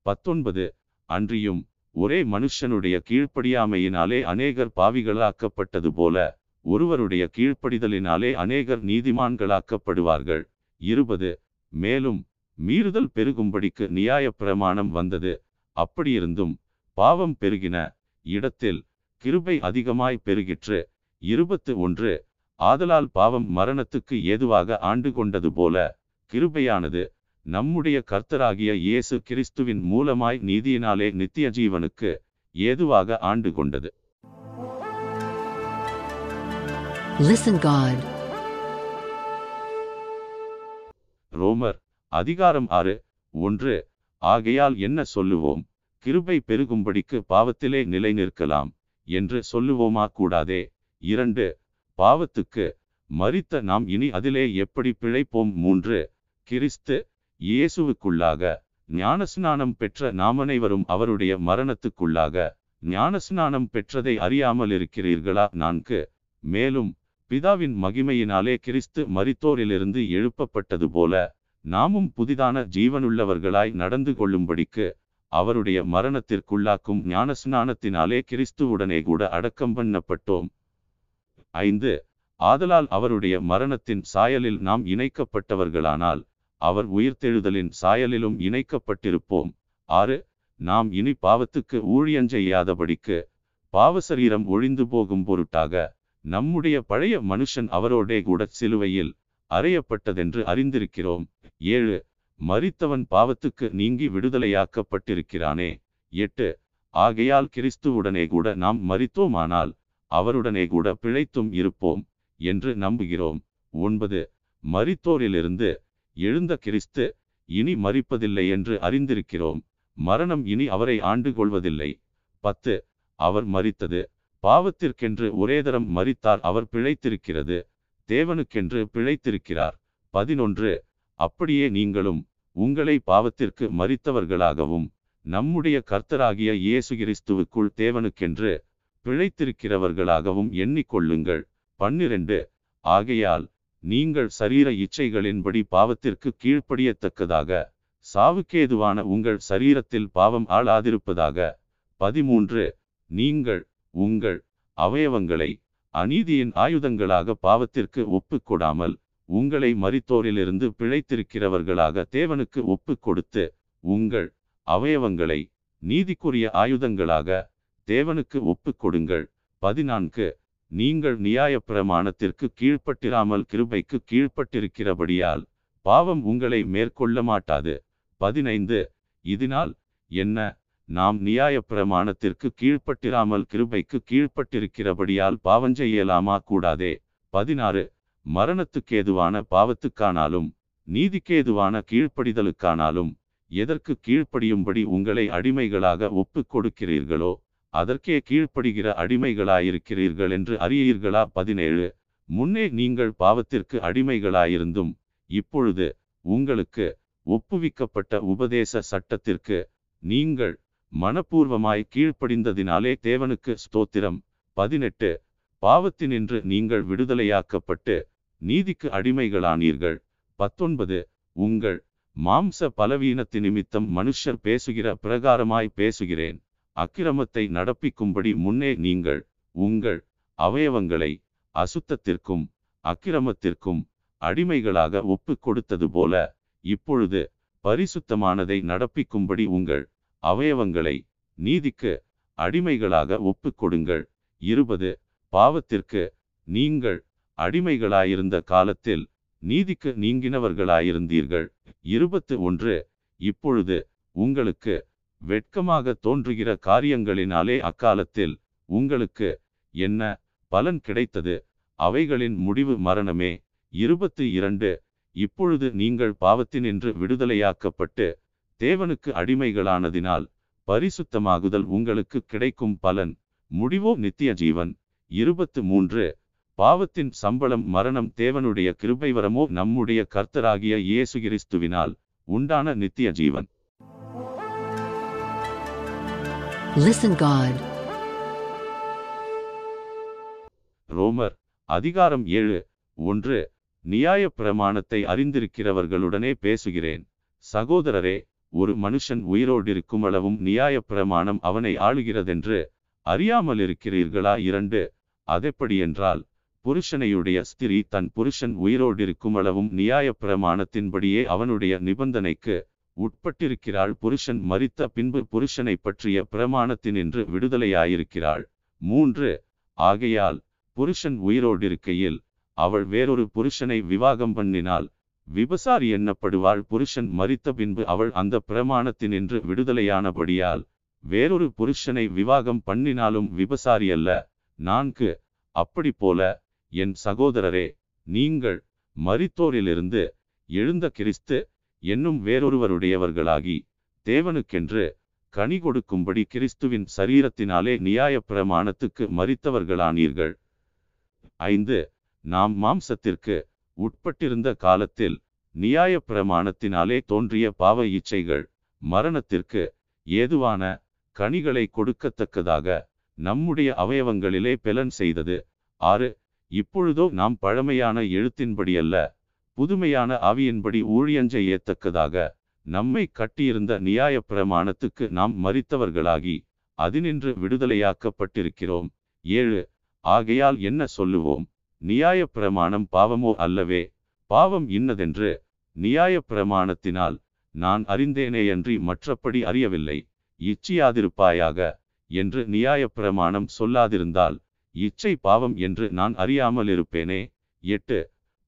பத்தொன்பது. அன்றியும் ஒரே மனுஷனுடைய கீழ்ப்படியாமையினாலே அநேகர் பாவிகளாக்கப்பட்டது போல ஒருவருடைய கீழ்ப்படிதலினாலே அநேகர் நீதிமான்களாக்கப்படுவார்கள். இருபது. மேலும் மீறுதல் பெருகும்படிக்கு நியாயப் பிரமாணம் வந்தது. அப்படியிருந்தும் பாவம் பெருகின இடத்தில் கிருபை அதிகமாய் பெருகிற்று. இருபத்து ஒன்று ஆதலால் பாவம் மரணத்துக்கு ஏதுவாக ஆண்டு கொண்டது போல கிருபையானது நம்முடைய கர்த்தராகிய இயேசு கிறிஸ்துவின் மூலமாய் நீதியினாலே நித்திய ஜீவனுக்கு ஏதுவாக ஆண்டு கொண்டது. Listen God. ரோமர் அதிகாரம் ஆறு. ஒன்று. ஆகையால் என்ன சொல்லுவோம்? கிருபை பெருகும்படிக்கு பாவத்திலே நிலை நிற்கலாம் என்று சொல்லுவோமா கூடாதே? இரண்டு. பாவத்துக்கு மறித்த நாம் இனி அதிலே எப்படி பிழைப்போம்? மூன்று. கிறிஸ்து இயேசுவுக்குள்ளாக ஞானஸ்நானம் பெற்ற நாமனைவரும் அவருடைய மரணத்துக்குள்ளாக ஞானஸ்நானம் பெற்றதை அறியாமல் இருக்கிறீர்களா? நான்கு. மேலும் பிதாவின் மகிமையினாலே கிறிஸ்து மரித்தோரிலிருந்து எழுப்பப்பட்டது போல நாமும் புதிதான ஜீவனுள்ளவர்களாய் நடந்து கொள்ளும்படிக்கு அவருடைய மரணத்திற்குள்ளாக்கும் ஞானஸ்நானத்தினாலே கிறிஸ்துவுடனே கூட அடக்கம் பண்ணப்பட்டோம். ஐந்து ஆதலால் அவருடைய மரணத்தின் சாயலில் நாம் இணைக்கப்பட்டவர்களானால் அவர் உயிர்த்தெழுதலின் சாயலிலும் இணைக்கப்பட்டிருப்போம். ஆறு நாம் இனி பாவத்துக்கு ஊழியஞ்செய்யாதபடிக்கு பாவசரீரம் ஒழிந்து போகும் பொருட்டாக நம்முடைய பழைய மனுஷன் அவரோடே கூட சிலுவையில் அறையப்பட்டதென்று அறிந்திருக்கிறோம். ஏழு மரித்தவன் பாவத்துக்கு நீங்கி விடுதலையாக்கப்பட்டிருக்கிறானே. எட்டு ஆகையால் கிறிஸ்துவுடனே கூட நாம் மறித்தோமானால் அவருடனே கூட பிழைத்தும் இருப்போம் என்று நம்புகிறோம். ஒன்பது மரித்தோரிலிருந்து எழுந்த கிறிஸ்து இனி மறிப்பதில்லை என்று அறிந்திருக்கிறோம். மரணம் இனி அவரை ஆண்டு கொள்வதில்லை பத்து அவர் மறித்தது பாவத்திற்கென்று ஒரேதரம் மரித்தார் அவர் பிழைத்திருக்கிறது தேவனுக்கென்று பிழைத்திருக்கிறார். பதினொன்று அப்படியே நீங்களும் உங்களை பாவத்திற்கு மறித்தவர்களாகவும் நம்முடைய கர்த்தராகிய இயேசு கிறிஸ்துவுக்குள் தேவனுக்கென்று பிழைத்திருக்கிறவர்களாகவும் எண்ணிக்கொள்ளுங்கள். பன்னிரண்டு ஆகையால் நீங்கள் சரீர இச்சைகளின்படி பாவத்திற்கு கீழ்ப்படியத்தக்கதாக சாவுக்கேதுவான உங்கள் சரீரத்தில் பாவம் ஆளாதிருப்பதாக. பதிமூன்று நீங்கள் உங்கள் அவயவங்களை அநீதியின் ஆயுதங்களாக பாவத்திற்கு ஒப்புக்கொடாமல் உங்களை மறித்தோரிலிருந்து பிழைத்திருக்கிறவர்களாக தேவனுக்கு ஒப்புக் கொடுத்து உங்கள் அவயவங்களை நீதிக்குரிய ஆயுதங்களாக தேவனுக்கு ஒப்புக் கொடுங்கள். பதினான்கு. நீங்கள் நியாயப்பிரமாணத்திற்கு கீழ்ப்பட்டிராமல் கிருபைக்கு கீழ்ப்பட்டிருக்கிறபடியால் பாவம் உங்களை மேற்கொள்ள மாட்டாது. பதினைந்து. இதனால் என்ன? நாம் நியாயப்பிரமாணத்திற்கு கீழ்ப்பட்டிராமல் கிருபைக்கு கீழ்ப்பட்டிருக்கிறபடியால் பாவஞ்செய்யலாமா? கூடாதே. பதினாறு. மரணத்துக்கேதுவான பாவத்துக்கானாலும் நீதிக்கேதுவான கீழ்ப்படிதலுக்கானாலும் எதற்கு கீழ்ப்படியும்படி உங்களை அடிமைகளாக ஒப்புக் கொடுக்கிறீர்களோ அதற்கே கீழ்ப்படுகிற அடிமைகளாயிருக்கிறீர்கள் என்று அறியீர்களா? பதினேழு. முன்னே நீங்கள் பாவத்திற்கு அடிமைகளாயிருந்தும் இப்பொழுது உங்களுக்கு ஒப்புவிக்கப்பட்ட உபதேச சட்டத்திற்கு நீங்கள் மனப்பூர்வமாய் கீழ்ப்படிந்ததினாலே தேவனுக்கு ஸ்தோத்திரம். பதினெட்டு. பாவத்தினின்று நீங்கள் விடுதலையாக்கப்பட்டு நீதிக்கு அடிமைகளானீர்கள். பத்தொன்பது உங்கள் மாம்ச பலவீனத்து நிமித்தம் மனுஷர் பேசுகிற பிரகாரமாய் பேசுகிறேன். அக்கிரமத்தை நடப்பிக்கும்படி முன்னே நீங்கள் உங்கள் அவயவங்களை அசுத்தத்திற்கும் அக்கிரமத்திற்கும் அடிமைகளாக ஒப்புக் கொடுத்தது போல இப்பொழுது பரிசுத்தமானதை நடப்பிக்கும்படி உங்கள் அவயவங்களை நீதிக்கு அடிமைகளாக ஒப்புக் கொடுங்கள். இருபது பாவத்திற்கு நீங்கள் அடிமைகளாயிருந்த காலத்தில் நீதிக்கு நீங்கினவர்களாயிருந்தீர்கள். இருபத்து ஒன்று. இப்பொழுது உங்களுக்கு வெட்கமாக தோன்றுகிற காரியங்களினாலே அக்காலத்தில் உங்களுக்கு என்ன பலன் கிடைத்தது? அவைகளின் முடிவு மரணமே. இருபத்து இரண்டு. இப்பொழுது நீங்கள் பாவத்தினின்று விடுதலையாக்கப்பட்டு தேவனுக்கு அடிமைகளானதினால் பரிசுத்தமாகுதல் உங்களுக்கு கிடைக்கும் பலன். முடிவோ நித்திய ஜீவன் இருபத்து மூன்று. பாவத்தின் சம்பளம் மரணம் தேவனுடைய கிருபை வரமோ நம்முடைய கர்த்தராகிய இயேசு கிறிஸ்துவினால் உண்டான நித்திய ஜீவன். Listen God. ரோமர் அதிகாரம் ஏழு ஒன்று நியாய பிரமாணத்தை அறிந்திருக்கிறவர்களுடனே பேசுகிறேன். சகோதரரே ஒரு மனுஷன் உயிரோடிருக்கும் அளவும் நியாய பிரமாணம் அவனை ஆளுகிறதென்று அறியாமலிருக்கிறீர்களா இரண்டு? அதெப்படியென்றால் புருஷனையுடைய ஸ்திரீ தன் புருஷன் உயிரோடிருக்கும் அளவும் நியாய பிரமாணத்தின்படியே அவனுடைய நிபந்தனைக்கு உட்பட்டிருக்கிறாள். புருஷன் மரித்த பின்பு புருஷனை பற்றிய பிரமாணத்தினின்று விடுதலையாயிருக்கிறாள். மூன்று ஆகையால் புருஷன் உயிரோடிருக்கையில் அவள் வேறொரு புருஷனை விவாகம் பண்ணினால் விபசாரி எண்ணப்படுவாள் புருஷன் மரித்த பின்பு அவள் அந்த பிரமாணத்தினின்று விடுதலையானபடியால் வேறொரு புருஷனை விவாகம் பண்ணினாலும் விபசாரி அல்ல. நான்கு அப்படி போல என் சகோதரரே நீங்கள் மரித்தோரிலிருந்து எழுந்த கிறிஸ்து என்னும் வேறொருவருடையவர்களாகி தேவனுக்கென்று கனி கொடுக்கும்படி கிறிஸ்துவின் சரீரத்தினாலே நியாய பிரமாணத்துக்கு மறித்தவர்களானீர்கள் ஐந்து நாம் மாம்சத்திற்கு உட்பட்டிருந்த காலத்தில் நியாய பிரமாணத்தினாலே தோன்றிய பாவ இச்சைகள் மரணத்திற்கு ஏதுவான கனிகளை கொடுக்கத்தக்கதாக நம்முடைய அவயவங்களிலே பெலன் செய்தது. ஆறு இப்பொழுதோ நாம் பழமையான எழுத்தின்படியல்ல புதுமையான ஆவியின்படி ஊழியஞ்செய்யத்தக்கதாக நம்மை கட்டியிருந்த நியாய பிரமாணத்துக்கு நாம் மறித்தவர்களாகி அதினின்று விடுதலையாக்கப்பட்டிருக்கிறோம். ஏழு ஆகையால் என்ன சொல்லுவோம்? நியாய பிரமாணம் பாவமோ அல்லவே? பாவம் இன்னதென்று நியாய பிரமாணத்தினால் நான் அறிந்தேனேயன்றி மற்றபடி அறியவில்லை. இச்சியாதிருப்பாயாக என்று நியாய பிரமாணம் சொல்லாதிருந்தால் இச்சை பாவம் என்று நான் அறியாமல் இருப்பேனே எட்டு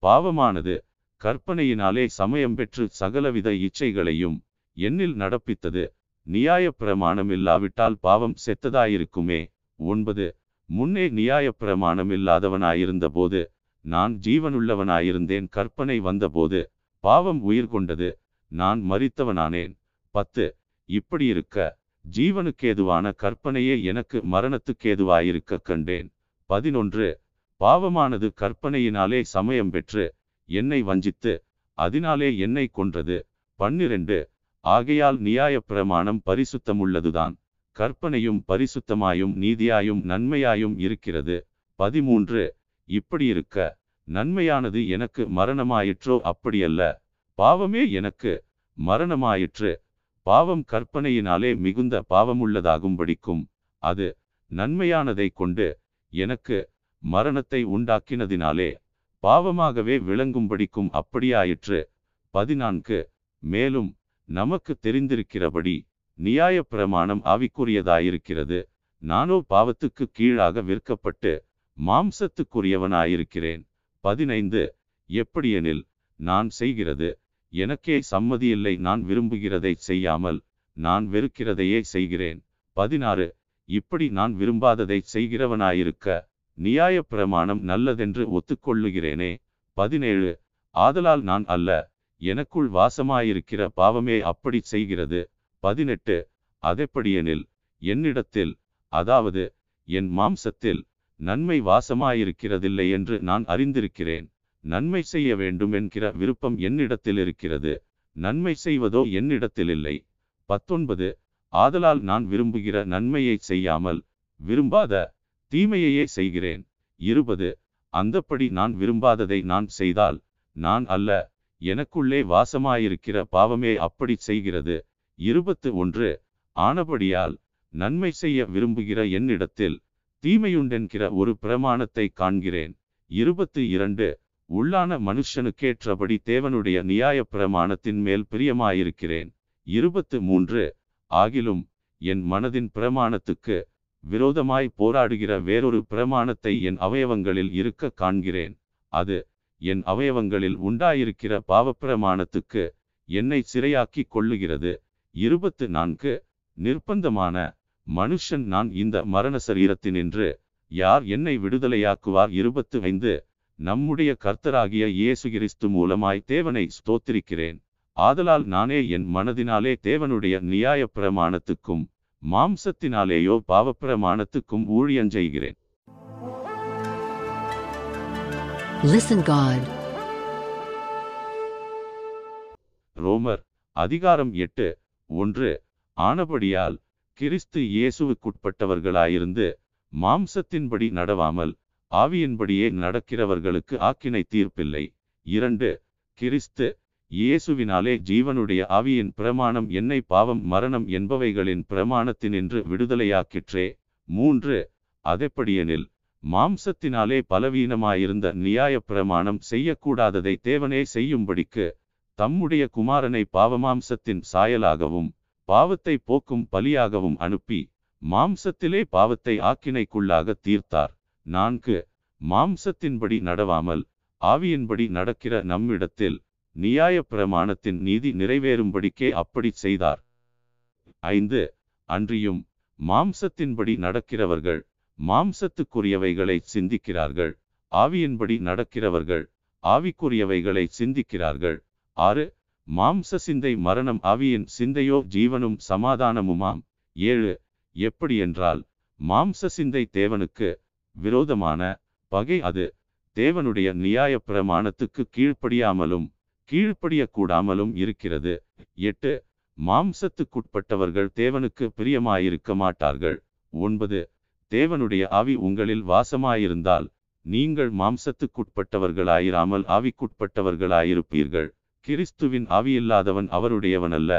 பாவமானது கற்பனையினாலே சமயம் பெற்று சகலவித இச்சைகளையும் என்னில் நடப்பித்தது. நியாய பிரமாணம் இல்லாவிட்டால் பாவம் செத்ததாயிருக்குமே. ஒன்பது முன்னே நியாய பிரமாணம் இல்லாதவனாயிருந்தபோது நான் ஜீவனுள்ளவனாயிருந்தேன். கற்பனை வந்தபோது பாவம் உயிர் கொண்டது. நான் மறித்தவனானேன் பத்து இப்படியிருக்க ஜீவனுக்கேதுவான கற்பனையே எனக்கு மரணத்துக்கேதுவாயிருக்க கண்டேன். பதினொன்று பாவமானது கற்பனையினாலே சமயம் பெற்று என்னை வஞ்சித்து அதனாலே என்னை கொன்றது. பன்னிரண்டு ஆகையால் நியாய பிரமாணம் பரிசுத்தமுள்ளதுதான். கற்பனையும் பரிசுத்தமாயும் நீதியாயும் நன்மையாயும் இருக்கிறது. பதிமூன்று இப்படியிருக்க நன்மையானது எனக்கு மரணமாயிற்றோ? அப்படியல்ல. பாவமே எனக்கு மரணமாயிற்று. பாவம் கற்பனையினாலே மிகுந்த பாவமுள்ளதாகும்படிக்கும் அது நன்மையானதை கொண்டு எனக்கு மரணத்தை உண்டாக்கினதினாலே பாவமாகவே விளங்கும்படிக்கும் அப்படியாயிற்று. பதினான்கு. மேலும் நமக்கு தெரிந்திருக்கிறபடி நியாய பிரமாணம் ஆவிக்குரியதாயிருக்கிறது. நானோ பாவத்துக்கு கீழாக விற்கப்பட்டு மாம்சத்துக்குரியவனாயிருக்கிறேன். பதினைந்து. எப்படியெனில் நான் செய்கிறது? எனக்கே சம்மதியில்லை. நான் விரும்புகிறதை செய்யாமல் நான் வெறுக்கிறதையே செய்கிறேன். பதினாறு. இப்படி நான் விரும்பாததை செய்கிறவனாயிருக்க நியாய பிரமாணம் நல்லதென்று ஒத்துக்கொள்ளுகிறேனே. பதினேழு ஆதலால் நான் அல்ல எனக்குள் வாசமாயிருக்கிற பாவமே அப்படி செய்கிறது. பதினெட்டு அதெப்படியெனில் என்னிடத்தில் அதாவது என் மாம்சத்தில் நன்மை வாசமாயிருக்கிறதில்லை என்று நான் அறிந்திருக்கிறேன். நன்மை செய்ய வேண்டும் என்கிற விருப்பம் என்னிடத்தில் இருக்கிறது நன்மை செய்வதோ என்னிடத்தில் இல்லை பத்தொன்பது ஆதலால் நான் விரும்புகிற நன்மையை செய்யாமல் விரும்பாத தீமையையே செய்கிறேன். இருபது. அந்தப்படி நான் விரும்பாததை நான் செய்தால் நான் அல்ல எனக்குள்ளே வாசமாயிருக்கிற பாவமே அப்படி செய்கிறது. இருபத்து ஒன்று. ஆனபடியால் நன்மை செய்ய விரும்புகிற என்னிடத்தில் தீமையுண்டென்கிற ஒரு பிரமாணத்தை காண்கிறேன். இருபத்து இரண்டு. உள்ளான மனுஷனுக்கேற்றபடி தேவனுடைய நியாய பிரமாணத்தின் மேல் பிரியமாயிருக்கிறேன். இருபத்து மூன்று. ஆகிலும் என் மனதின் பிரமாணத்துக்கு விரோதமாய் போராடுகிற வேறொரு பிரமாணத்தை என் அவயவங்களில் இருக்க காண்கிறேன். அது என் அவயவங்களில் உண்டாயிருக்கிற பாவப்பிரமாணத்துக்கு என்னை சிறையாக்கிக் கொள்ளுகிறது. இருபத்து நான்கு. நிர்பந்தமான மனுஷன் நான் இந்த மரண சரீரத்தினின்று யார் என்னை விடுதலையாக்குவார்? இருபத்து ஐந்து. நம்முடைய கர்த்தராகிய இயேசு கிறிஸ்து மூலமாய் தேவனை ஸ்தோத்திரிக்கிறேன். ஆதலால் நானே என் மனதினாலே தேவனுடைய நியாய பிரமாணத்துக்கும் மாம்சத்தினாலேயோ பாவப்பிரமாணத்துக்கும் ஊழியஞ்செய்கிறேன். ரோமர் அதிகாரம் எட்டு ஒன்று ஆனபடியால் கிறிஸ்து இயேசுவுக்குட்பட்டவர்களாயிருந்து மாம்சத்தின்படி நடவாமல் ஆவியின்படியே நடக்கிறவர்களுக்கு ஆக்கினை தீர்ப்பில்லை இரண்டு கிறிஸ்து இயேசுவினாலே ஜீவனுடைய ஆவியின் பிரமாணம் என்னை பாவம் மரணம் என்பவைகளின் பிரமாணத்தினின்று விடுதலையாக்கிற்றே. மூன்று அதெப்படியெனில் மாம்சத்தினாலே பலவீனமாயிருந்த நியாயப் பிரமாணம் செய்யக்கூடாததை தேவனே செய்யும்படிக்கு தம்முடைய குமாரனை பாவமாம்சத்தின் சாயலாகவும் பாவத்தை போக்கும் பலியாகவும் அனுப்பி மாம்சத்திலே பாவத்தை ஆக்கினைக்குள்ளாக தீர்த்தார். நான்கு மாம்சத்தின்படி நடவாமல் ஆவியின்படி நடக்கிற நம்மிடத்தில் நியாய பிரமாணத்தின் நீதி நிறைவேறும்படிக்கே அப்படி செய்தார். ஐந்து அன்றியும் மாம்சத்தின்படி நடக்கிறவர்கள் மாம்சத்துக்குரியவைகளை சிந்திக்கிறார்கள். ஆவியின்படி நடக்கிறவர்கள் ஆவிக்குரியவைகளை சிந்திக்கிறார்கள். ஆறு மாம்ச சிந்தை மரணம் ஆவியின் சிந்தையோ ஜீவனும் சமாதானமுமாம். ஏழு எப்படியென்றால் மாம்ச சிந்தை தேவனுக்கு விரோதமான பகை அது தேவனுடைய நியாய பிரமாணத்துக்கு கீழ்ப்படியாமலும் கீழ்ப்படியக்கூடாமலும் இருக்கிறது. எட்டு மாம்சத்துக்குட்பட்டவர்கள் தேவனுக்கு பிரியமாயிருக்க மாட்டார்கள். ஒன்பது தேவனுடைய ஆவி உங்களில் வாசமாயிருந்தால் நீங்கள் மாம்சத்துக்குட்பட்டவர்களாயிராமல் ஆவிக்குட்பட்டவர்களாயிருப்பீர்கள். கிறிஸ்துவின் ஆவியில்லாதவன் அவருடையவனல்ல.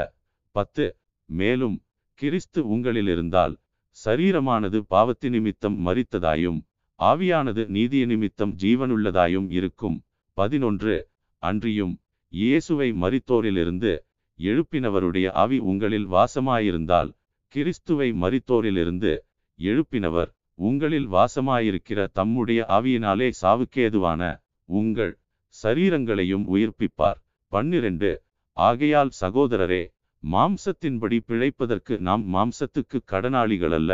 பத்து மேலும் கிறிஸ்து உங்களில் இருந்தால் சரீரமானது பாவத்தி நிமித்தம் மறித்ததாயும் ஆவியானது நீதிய நிமித்தம் ஜீவனுள்ளதாயும் இருக்கும். பதினொன்று அன்றியும் இயேசுவை மறித்தோரிலிருந்து எழுப்பினவருடைய ஆவி உங்களில் வாசமாயிருந்தால் கிறிஸ்துவை மறித்தோரிலிருந்து எழுப்பினவர் உங்களில் வாசமாயிருக்கிற தம்முடைய ஆவியினாலே சாவுக்கேதுவான உங்கள் சரீரங்களையும் உயிர்ப்பிப்பார். பன்னிரண்டு ஆகையால் சகோதரரே மாம்சத்தின்படி பிழைப்பதற்கு நாம் மாம்சத்துக்கு கடனாளிகளல்ல.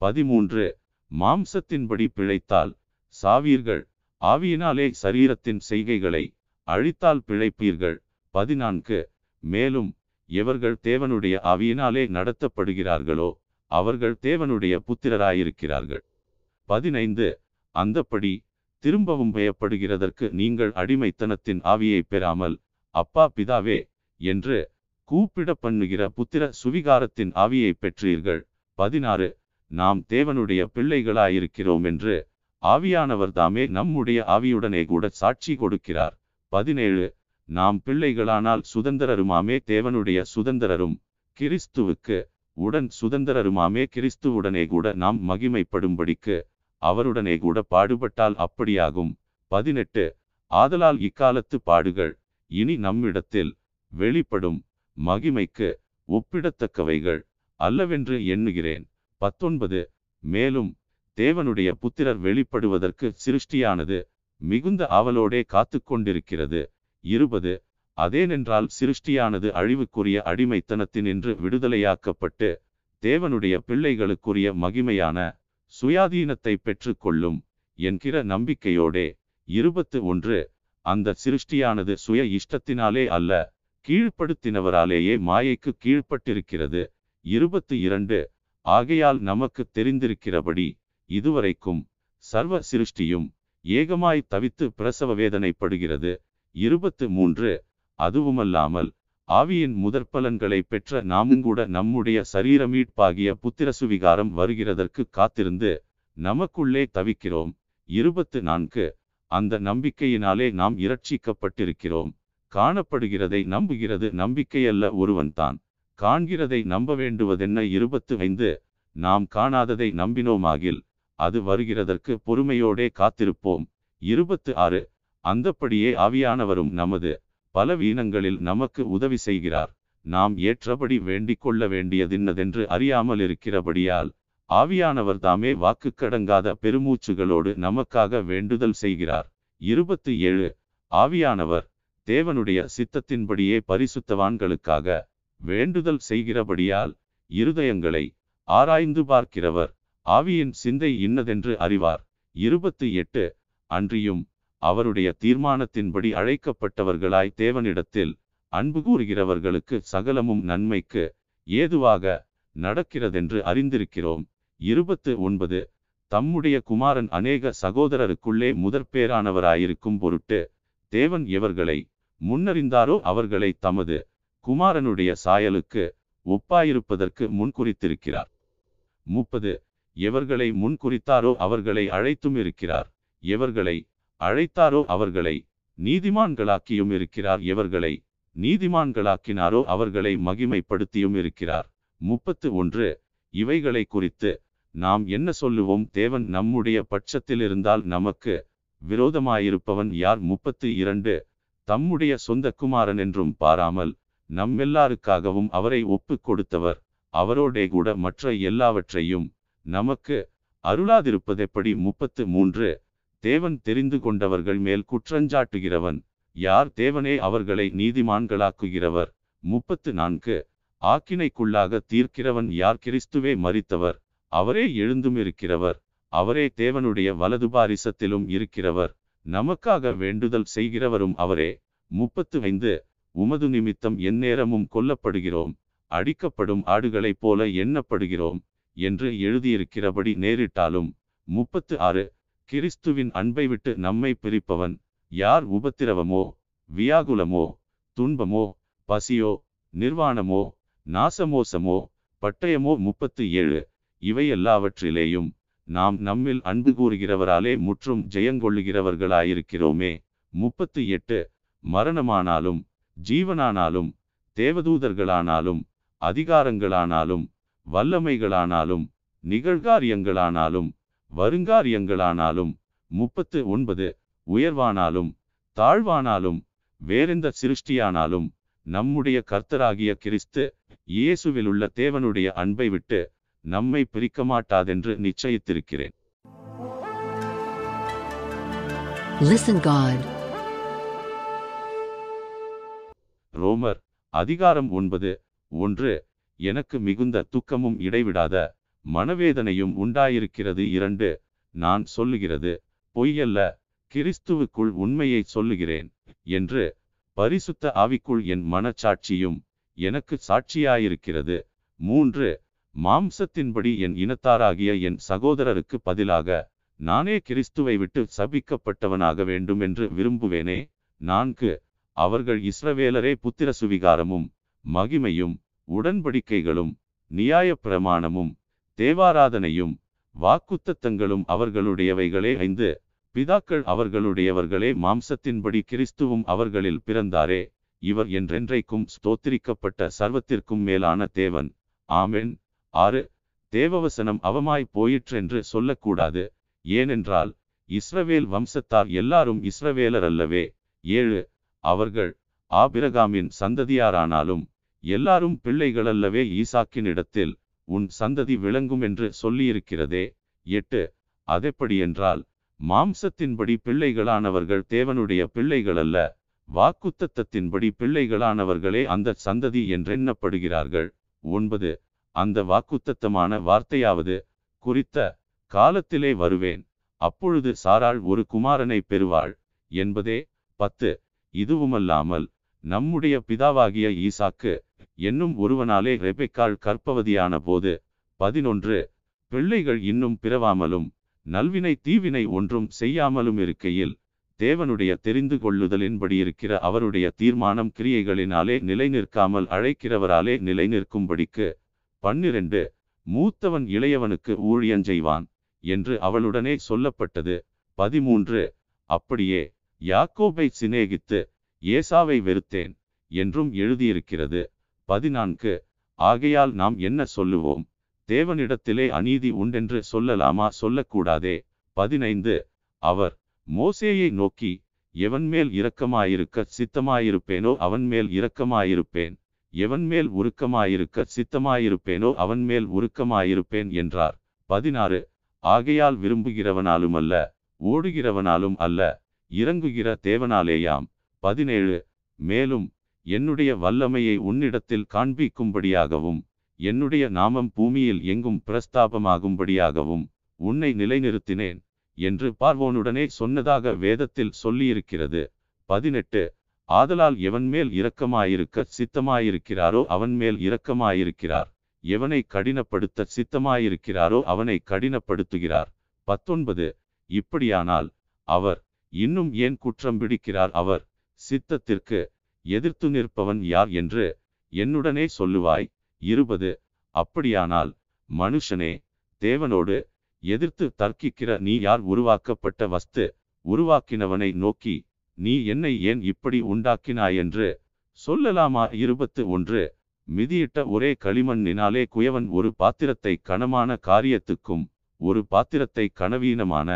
பதிமூன்று மாம்சத்தின்படி பிழைத்தால் சாவீர்கள் ஆவியினாலே சரீரத்தின் செய்கைகளை அழித்தால் பிழைப்பீர்கள். பதினான்கு. மேலும் எவர்கள் தேவனுடைய அவியினாலே நடத்தப்படுகிறார்களோ அவர்கள் தேவனுடைய புத்திரராயிருக்கிறார்கள். பதினைந்து. அந்தப்படி திரும்பவும் பயப்படுகிறதற்கு நீங்கள் அடிமைத்தனத்தின் ஆவியை பெறாமல் அப்பா பிதாவே என்று கூப்பிட பண்ணுகிற புத்திர சுவிகாரத்தின் ஆவியை பெற்றீர்கள். பதினாறு. நாம் தேவனுடைய பிள்ளைகளாயிருக்கிறோம் என்று ஆவியானவர் தாமே நம்முடைய ஆவியுடனே கூட சாட்சி கொடுக்கிறார். பதினேழு நாம் பிள்ளைகளானால் சுதந்திரருமாமே தேவனுடைய சுதந்திரரும் கிறிஸ்துவுக்கு உடன் சுதந்திரருமாமே கிறிஸ்துவுடனே கூட நாம் மகிமைப்படும்படிக்கு அவருடனே கூட பாடுபட்டால் அப்படியாகும். பதினெட்டு ஆதலால் இக்காலத்து பாடுகள் இனி நம்மிடத்தில் வெளிப்படும் மகிமைக்கு ஒப்பிடத்தக்கவைகள் அல்லவென்று எண்ணுகிறேன். பத்தொன்பது மேலும் தேவனுடைய புத்திரர் வெளிப்படுவதற்கு சிருஷ்டியானது மிகுந்த ஆவலோடே காத்து கொண்டிருக்கிறது. இருபது அதேனென்றால் சிருஷ்டியானது அழிவுக்குரிய அடிமைத்தனத்தினின்று விடுதலையாக்கப்பட்டு தேவனுடைய பிள்ளைகளுக்குரிய மகிமையான சுயாதீனத்தை பெற்றுக்கொள்ளும் என்கிற நம்பிக்கையோடே. இருபத்து ஒன்று அந்த சிருஷ்டியானது சுய இஷ்டத்தினாலே அல்ல கீழ்ப்படுத்தினவராலேயே மாயைக்கு கீழ்ப்பட்டிருக்கிறது. இருபத்து இரண்டு ஆகையால் நமக்கு தெரிந்திருக்கிறபடி இதுவரைக்கும் சர்வ சிருஷ்டியும் ஏகமாய் தவித்து பிரசவ வேதனைப்படுகிறது. இருபத்து மூன்று. அதுவுமல்லாமல் ஆவியின் முதற்பலன்களை பெற்ற நாமுங்கூட நம்முடைய சரீர மீட்பாகிய புத்திரசுவிகாரம் வருகிறதற்கு காத்திருந்து நமக்குள்ளே தவிக்கிறோம். இருபத்து நான்கு. அந்த நம்பிக்கையினாலே நாம் இரட்சிக்கப்பட்டிருக்கிறோம். காணப்படுகிறதை நம்புகிறது நம்பிக்கையல்ல ஒருவன்தான். காண்கிறதை நம்ப வேண்டுவதென்ன இருபத்து ஐந்து. நாம் காணாததை நம்பினோமாகில் அது வருகிறதற்கு பொறுமையோடே காத்திருப்போம். இருபத்து ஆறு அந்தப்படியே ஆவியானவரும் நமது பலவீனங்களில் நமக்கு உதவி செய்கிறார். நாம் ஏற்றபடி வேண்டிக் கொள்ள வேண்டியதின்னதென்று அறியாமல் இருக்கிறபடியால் ஆவியானவர் தாமே வாக்கு கடங்காத பெருமூச்சுகளோடு நமக்காக வேண்டுதல் செய்கிறார். இருபத்து ஏழு ஆவியானவர் தேவனுடைய சித்தத்தின்படியே பரிசுத்தவான்களுக்காக வேண்டுதல் செய்கிறபடியால் இருதயங்களை ஆராய்ந்து பார்க்கிறவர். ஆவியின் சிந்தை இன்னதென்று அறிவார். இருபத்து எட்டு. அன்றியும் அவருடைய தீர்மானத்தின்படி அழைக்கப்பட்டவர்களாய் தேவனிடத்தில் அன்பு கூறுகிறவர்களுக்கு சகலமும் நன்மைக்கு ஏதுவாக நடக்கிறதென்று அறிந்திருக்கிறோம். இருபத்து ஒன்பது. தம்முடைய குமாரன் அநேக சகோதரருக்குள்ளே முதற்பேரானவராயிருக்கும் பொருட்டு தேவன் எவர்களை முன்னறிந்தாரோ அவர்களை தமது குமாரனுடைய சாயலுக்கு ஒப்பாயிருப்பதற்கு முன்குறித்திருக்கிறார் முப்பது. எவர்களை முன்குறித்தாரோ அவர்களை அழைத்தும் இருக்கிறார். எவர்களை அழைத்தாரோ அவர்களை நீதிமான்களாக்கியும் இருக்கிறார். எவர்களை நீதிமான்களாக்கினாரோ அவர்களை மகிமைப்படுத்தியும் இருக்கிறார். முப்பத்து ஒன்று. இவைகளை குறித்து நாம் என்ன சொல்லுவோம்? தேவன் நம்முடைய பட்சத்தில் இருந்தால் நமக்கு விரோதமாயிருப்பவன் யார்? முப்பத்து இரண்டு. தம்முடைய சொந்த குமாரன் என்றும் பாராமல் நம்மெல்லாருக்காகவும் அவரை ஒப்புக் கொடுத்தவர் அவரோடே கூட மற்ற எல்லாவற்றையும் நமக்கு அருளாதிருப்பதெப்படி முப்பத்து மூன்று தேவன் தெரிந்து கொண்டவர்கள் மேல் குற்றஞ்சாட்டுகிறவன். யார் தேவனே அவர்களை நீதிமான்களாக்குகிறவர். முப்பத்து நான்கு ஆக்கினைக்குள்ளாக தீர்க்கிறவன் யார் கிறிஸ்துவே மறித்தவர் அவரே எழுந்தும் இருக்கிறவர் அவரே தேவனுடைய வலது பாரிசத்திலும் இருக்கிறவர். நமக்காக வேண்டுதல் செய்கிறவரும் அவரே. முப்பத்து ஐந்து உமது நிமித்தம் எந்நேரமும் கொல்லப்படுகிறோம். அடிக்கப்படும் ஆடுகளைப் போல எண்ணப்படுகிறோம். என்று எழுதியிருக்கிறபடி நேரிட்டாலும் முப்பத்து ஆறு கிறிஸ்துவின் அன்பை விட்டு நம்மை பிரிப்பவன் யார்? உபத்திரவமோ வியாகுலமோ துன்பமோ பசியோ நிர்வாணமோ நாசமோசமோ பட்டயமோ? முப்பத்து ஏழு இவை எல்லாவற்றிலேயும் நாம் நம்மில் அன்பு கூறுகிறவராலே முற்றும் ஜெயங்கொள்ளுகிறவர்களாயிருக்கிறோமே. முப்பத்து எட்டு மரணமானாலும் ஜீவனானாலும் தேவதூதர்களானாலும் அதிகாரங்களானாலும் வல்லமைகளானாலும் நிகழ்காரியங்களானாலும் வருங்காரியங்களானாலும் முப்பத்து ஒன்பது உயர்வானாலும் தாழ்வானாலும் வேறெந்த சிருஷ்டியானாலும் நம்முடைய கர்த்தராகிய கிறிஸ்து இயேசுவிலுள்ள தேவனுடைய அன்பை விட்டு நம்மை பிரிக்க மாட்டாதென்று நிச்சயித்திருக்கிறேன் Listen God. ரோமர் அதிகாரம் ஒன்பது ஒன்று எனக்கு மிகுந்த துக்கமும் இடைவிடாத மனவேதனையும் உண்டாயிருக்கிறது இரண்டு நான் சொல்லுகிறது பொய்யல்ல கிறிஸ்துவுக்குள் உண்மையை சொல்லுகிறேன் என்று பரிசுத்த ஆவிக்குள் என் மனச்சாட்சியும் எனக்கு சாட்சியாயிருக்கிறது. மூன்று மாம்சத்தின்படி என் இனத்தாராகிய என் சகோதரருக்கு பதிலாக நானே கிறிஸ்துவை விட்டு சபிக்கப்பட்டவனாக வேண்டும் என்று விரும்புவேனே. நான்கு அவர்கள் இஸ்ரவேலரே புத்திர சுவிகாரமும் மகிமையும் உடன்படிக்கைகளும் நியாயப் பிரமாணமும் தேவாராதனையும் வாக்குத்தத்தங்களும் அவர்களுடையவைகளே ஐந்து. பிதாக்கள் அவர்களுடையவர்களே மாம்சத்தின்படி கிறிஸ்துவும் அவர்களில் பிறந்தாரே. இவர் என்றென்றைக்கும் ஸ்தோத்திரிக்கப்பட்ட சர்வத்திற்கும் மேலான தேவன். ஆமென். ஆறு. தேவவசனம் அவமாய் போயிற்றென்று சொல்லக்கூடாது. ஏனென்றால் இஸ்ரவேல் வம்சத்தார் எல்லாரும் இஸ்ரவேலர் அல்லவே ஏழு. அவர்கள் ஆபிரகாமின் சந்ததியாரானாலும் எல்லாரும் பிள்ளைகளல்லவே ஈசாக்கின் இடத்தில் உன் சந்ததி விளங்கும் என்று சொல்லியிருக்கிறதே எட்டு அதெப்படியென்றால் மாம்சத்தின்படி பிள்ளைகளானவர்கள் தேவனுடைய பிள்ளைகளல்ல வாக்குத்தத்தத்தின்படி பிள்ளைகளானவர்களே அந்த சந்ததி என்றெண்ணப்படுகிறார்கள். ஒன்பது அந்த வாக்குத்தத்தமான வார்த்தையாவது குறித்த காலத்திலே வருவேன். அப்பொழுது சாராள் ஒரு குமாரனை பெறுவாள். என்பதே பத்து இதுவுமல்லாமல் நம்முடைய பிதாவாகிய ஈசாக்கு என்னும் ஒருவனாலே ரெபெக்காள் கற்பவதியான போது பதினொன்று பிள்ளைகள் இன்னும் பிறவாமலும் நல்வினை தீவினை ஒன்றும் செய்யாமலும் இருக்கையில் தேவனுடைய தெரிந்து கொள்ளுதலின்படி இருக்கிற அவருடைய தீர்மானம் கிரியைகளினாலே நிலை நிற்காமல் அழைக்கிறவராலே நிலை நிற்கும்படிக்கு பன்னிரண்டு மூத்தவன் இளையவனுக்கு ஊழியஞ்செய்வான் என்று அவளுடனே சொல்லப்பட்டது. பதிமூன்று அப்படியே யாக்கோபை சிநேகித்து ஏசாவை வெறுத்தேன் என்றும் எழுதியிருக்கிறது. பதினான்கு. ஆகையால் நாம் என்ன சொல்லுவோம்? தேவனிடத்திலே அநீதி உண்டென்று சொல்லலாமா? சொல்லக்கூடாதே. பதினைந்து. அவர் மோசேயை நோக்கி எவன் மேல் இரக்கமாயிருக்க சித்தமாயிருப்பேனோ அவன் மேல் இரக்கமாயிருப்பேன். எவன் மேல் உருக்கமாயிருக்க சித்தமாயிருப்பேனோ அவன் மேல் உருக்கமாயிருப்பேன் என்றார். பதினாறு. ஆகையால் விரும்புகிறவனாலும் அல்ல ஓடுகிறவனாலும் அல்ல இறங்குகிற தேவனாலேயாம். பதினேழு. மேலும் என்னுடைய வல்லமையை உன்னிடத்தில் காண்பிக்கும்படியாகவும் என்னுடைய நாமம் பூமியில் எங்கும் பிரஸ்தாபமாகும்படியாகவும் உன்னை நிலைநிறுத்தினேன் என்று பார்வோனுடனே சொன்னதாக வேதத்தில் சொல்லியிருக்கிறது. பதினெட்டு. ஆதலால் எவன் மேல் இரக்கமாயிருக்க சித்தமாயிருக்கிறாரோ அவன் மேல் இரக்கமாயிருக்கிறார். எவனை கடினப்படுத்த சித்தமாயிருக்கிறாரோ அவனை கடினப்படுத்துகிறார். பத்தொன்பது. இப்படியானால் அவர் இன்னும் ஏன் குற்றம் பிடிக்கிறார்? அவர் சித்தத்திற்கு எதிர்த்து நிற்பவன் யார் என்று என்னுடனே சொல்லுவாய். இருபது. அப்படியானால் மனுஷனே தேவனோடு எதிர்த்து தர்க்கிக்கிற நீ யார்? உருவாக்கப்பட்ட வஸ்து உருவாக்கினவனை நோக்கி நீ என்னை ஏன் இப்படி உண்டாக்கினாய் என்று சொல்லலாமா? இருபத்து ஒன்று. மிதியிட்ட ஒரே களிமண்ணினாலே குயவன் ஒரு பாத்திரத்தை கனமான காரியத்துக்கும் ஒரு பாத்திரத்தை கனவீனமான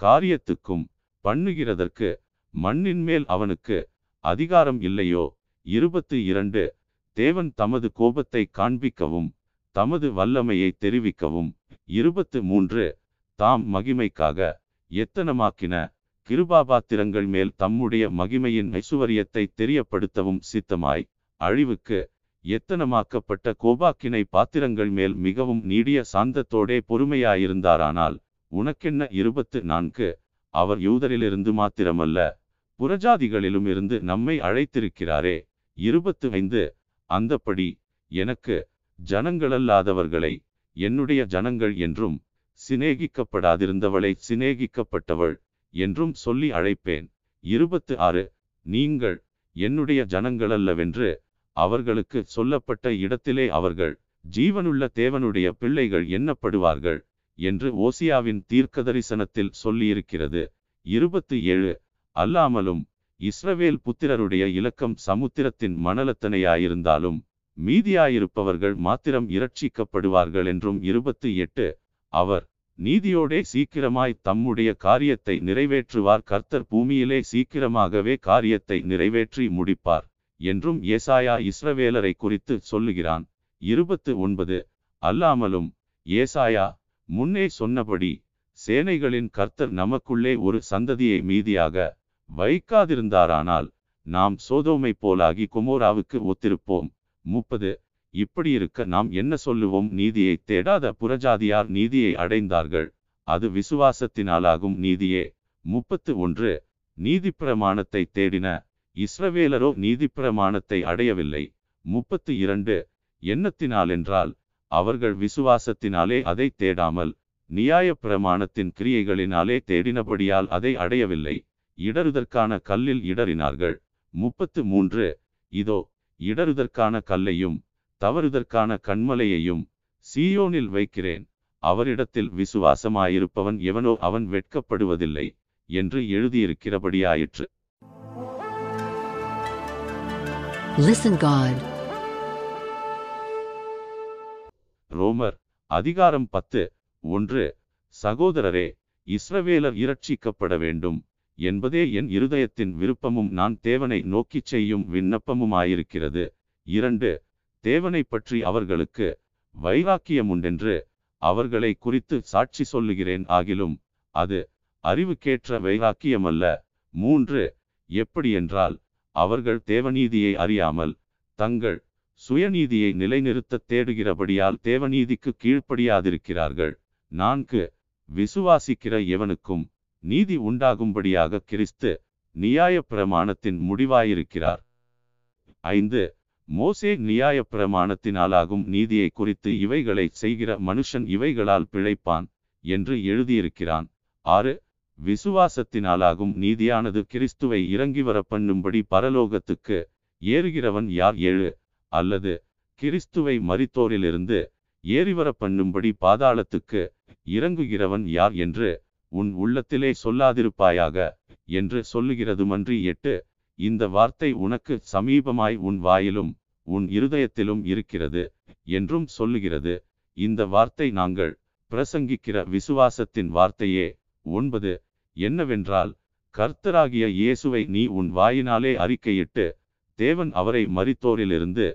காரியத்துக்கும் பண்ணுகிறதற்கு மண்ணின் மேல் அவனுக்கு அதிகாரம் இல்லையோ? இருபத்து இரண்டு. தேவன் தமது கோபத்தை காண்பிக்கவும் தமது வல்லமையை தெரிவிக்கவும். இருபத்து மூன்று. தாம் மகிமைக்காக எத்தனமாக்கின? கிருபாபாத்திரங்கள் மேல் தம்முடைய மகிமையின் ஐசுவரியத்தை தெரியப்படுத்தவும் சித்தமாய். அழிவுக்கு எத்தனமாக்கப்பட்ட கோபாக்கினை பாத்திரங்கள் மேல் மிகவும் நீடிய சாந்தத்தோடே பொறுமையாயிருந்தாரானால் உனக்கென்ன? இருபத்து நான்கு. அவர் யூதரிலிருந்து மாத்திரமல்ல புறஜாதிகளிலும் இருந்து நம்மை அழைத்திருக்கிறாரே. இருபத்து ஐந்து அந்தப்படி எனக்கு ஜனங்களல்லாதவர்களை என்னுடைய ஜனங்கள் என்றும் சிநேகிக்கப்படாதிருந்தவளை சிநேகிக்கப்பட்டவள் என்றும் சொல்லி அழைப்பேன். இருபத்து ஆறு நீங்கள் என்னுடைய ஜனங்களல்லவென்று அவர்களுக்கு சொல்லப்பட்ட இடத்திலே அவர்கள் ஜீவனுள்ள தேவனுடைய பிள்ளைகள் எண்ணப்படுவார்கள் என்று ஓசியாவின் தீர்க்கதரிசனத்தில் சொல்லியிருக்கிறது. இருபத்தி ஏழு அல்லாமலும் இஸ்ரவேல் புத்திரருடைய இலக்கம் சமுத்திரத்தின் மணலத்தனையாயிருந்தாலும் மீதியாயிருப்பவர்கள் மாத்திரம் இரட்சிக்கப்படுவார்கள் என்றும் இருபத்து எட்டு. அவர் நீதியோடே சீக்கிரமாய் தம்முடைய காரியத்தை நிறைவேற்றுவார். கர்த்தர் பூமியிலே சீக்கிரமாகவே காரியத்தை நிறைவேற்றி முடிப்பார் என்றும் ஏசாயா இஸ்ரவேலரை குறித்து சொல்லுகிறான். இருபத்து ஒன்பது. அல்லாமலும் ஏசாயா முன்னே சொன்னபடி சேனைகளின் கர்த்தர் நமக்குள்ளே ஒரு சந்ததியை மீதியாக வைக்காதிருந்தாரானால் நாம் சோதோமை போலாகி குமோராவுக்கு ஒத்திருப்போம். முப்பது. இப்படியிருக்க நாம் என்ன சொல்லுவோம்? நீதியை தேடாத புறஜாதியார் நீதியை அடைந்தார்கள். அது விசுவாசத்தினாலாகும் நீதியே. முப்பத்து ஒன்று. நீதிப்பிரமாணத்தை தேடின இஸ்ரவேலரோ நீதிப்பிரமாணத்தை அடையவில்லை. முப்பத்து இரண்டு. எண்ணத்தினாலென்றால் அவர்கள் விசுவாசத்தினாலே அதை தேடாமல் நியாய பிரமாணத்தின் கிரியைகளினாலே தேடினபடியால் அதை அடையவில்லை. இடறுதற்கான கல்லில் இடறினார்கள். முப்பத்து மூன்று. இதோ இடறுதற்கான கல்லையும் தவறுதற்கான கண்மலையையும் சீயோனில் வைக்கிறேன். அவரிடத்தில் விசுவாசமாயிருப்பவன் எவனோ அவன் வெட்கப்படுவதில்லை என்று எழுதியிருக்கிறபடியாயிற்று. ரோமர் அதிகாரம் பத்து. ஒன்று சகோதரரே இஸ்ரவேலர் இரட்சிக்கப்பட வேண்டும் என்பதே என் இருதயத்தின் விருப்பமும் நான் தேவனை நோக்கிச் செய்யும் விண்ணப்பமுமாயிருக்கிறது. இரண்டு தேவனை பற்றி அவர்களுக்கு வைராக்கியமுண்டென்று அவர்களை குறித்து சாட்சி சொல்லுகிறேன் ஆகிலும் அது அறிவுக்கேற்ற வைராக்கியமல்ல. மூன்று எப்படியென்றால் அவர்கள் தேவநீதியை அறியாமல் தங்கள் சுயநீதியை நிலைநிறுத்த தேடுகிறபடியால் தேவநீதிக்கு கீழ்ப்படியாதிருக்கிறார்கள். நான்கு விசுவாசிக்கிற எவனுக்கும் நீதி உண்டாகும்படியாக கிறிஸ்து நியாய பிரமாணத்தின் முடிவாயிருக்கிறார். ஐந்து மோசே நியாய பிரமாணத்தினாலாகும் நீதியை குறித்து இவைகளை செய்கிற மனுஷன் இவைகளால் பிழைப்பான் என்று எழுதியிருக்கிறான். ஆறு விசுவாசத்தினாலாகும் நீதியானது கிறிஸ்துவை இறங்கி வர பண்ணும்படி பரலோகத்துக்கு ஏறுகிறவன் யார்? ஏழு அல்லது கிறிஸ்துவை மறித்தோரிலிருந்து ஏறிவர பண்ணும்படி பாதாளத்துக்கு இறங்குகிறவன் யார் என்று உன் உள்ளத்திலே சொல்லாதிருப்பாயாக என்று சொல்லுகிறதுமன்றி எட்டு இந்த வார்த்தை உனக்கு சமீபமாய் உன் வாயிலும் உன் இருதயத்திலும் இருக்கிறது என்றும் சொல்லுகிறது. இந்த வார்த்தை நாங்கள் பிரசங்கிக்கிற விசுவாசத்தின் வார்த்தையே. ஒன்பது என்னவென்றால் கர்த்தராகிய இயேசுவை நீ உன் வாயினாலே அறிக்கையிட்டு தேவன் அவரை மரித்தோரிலிருந்து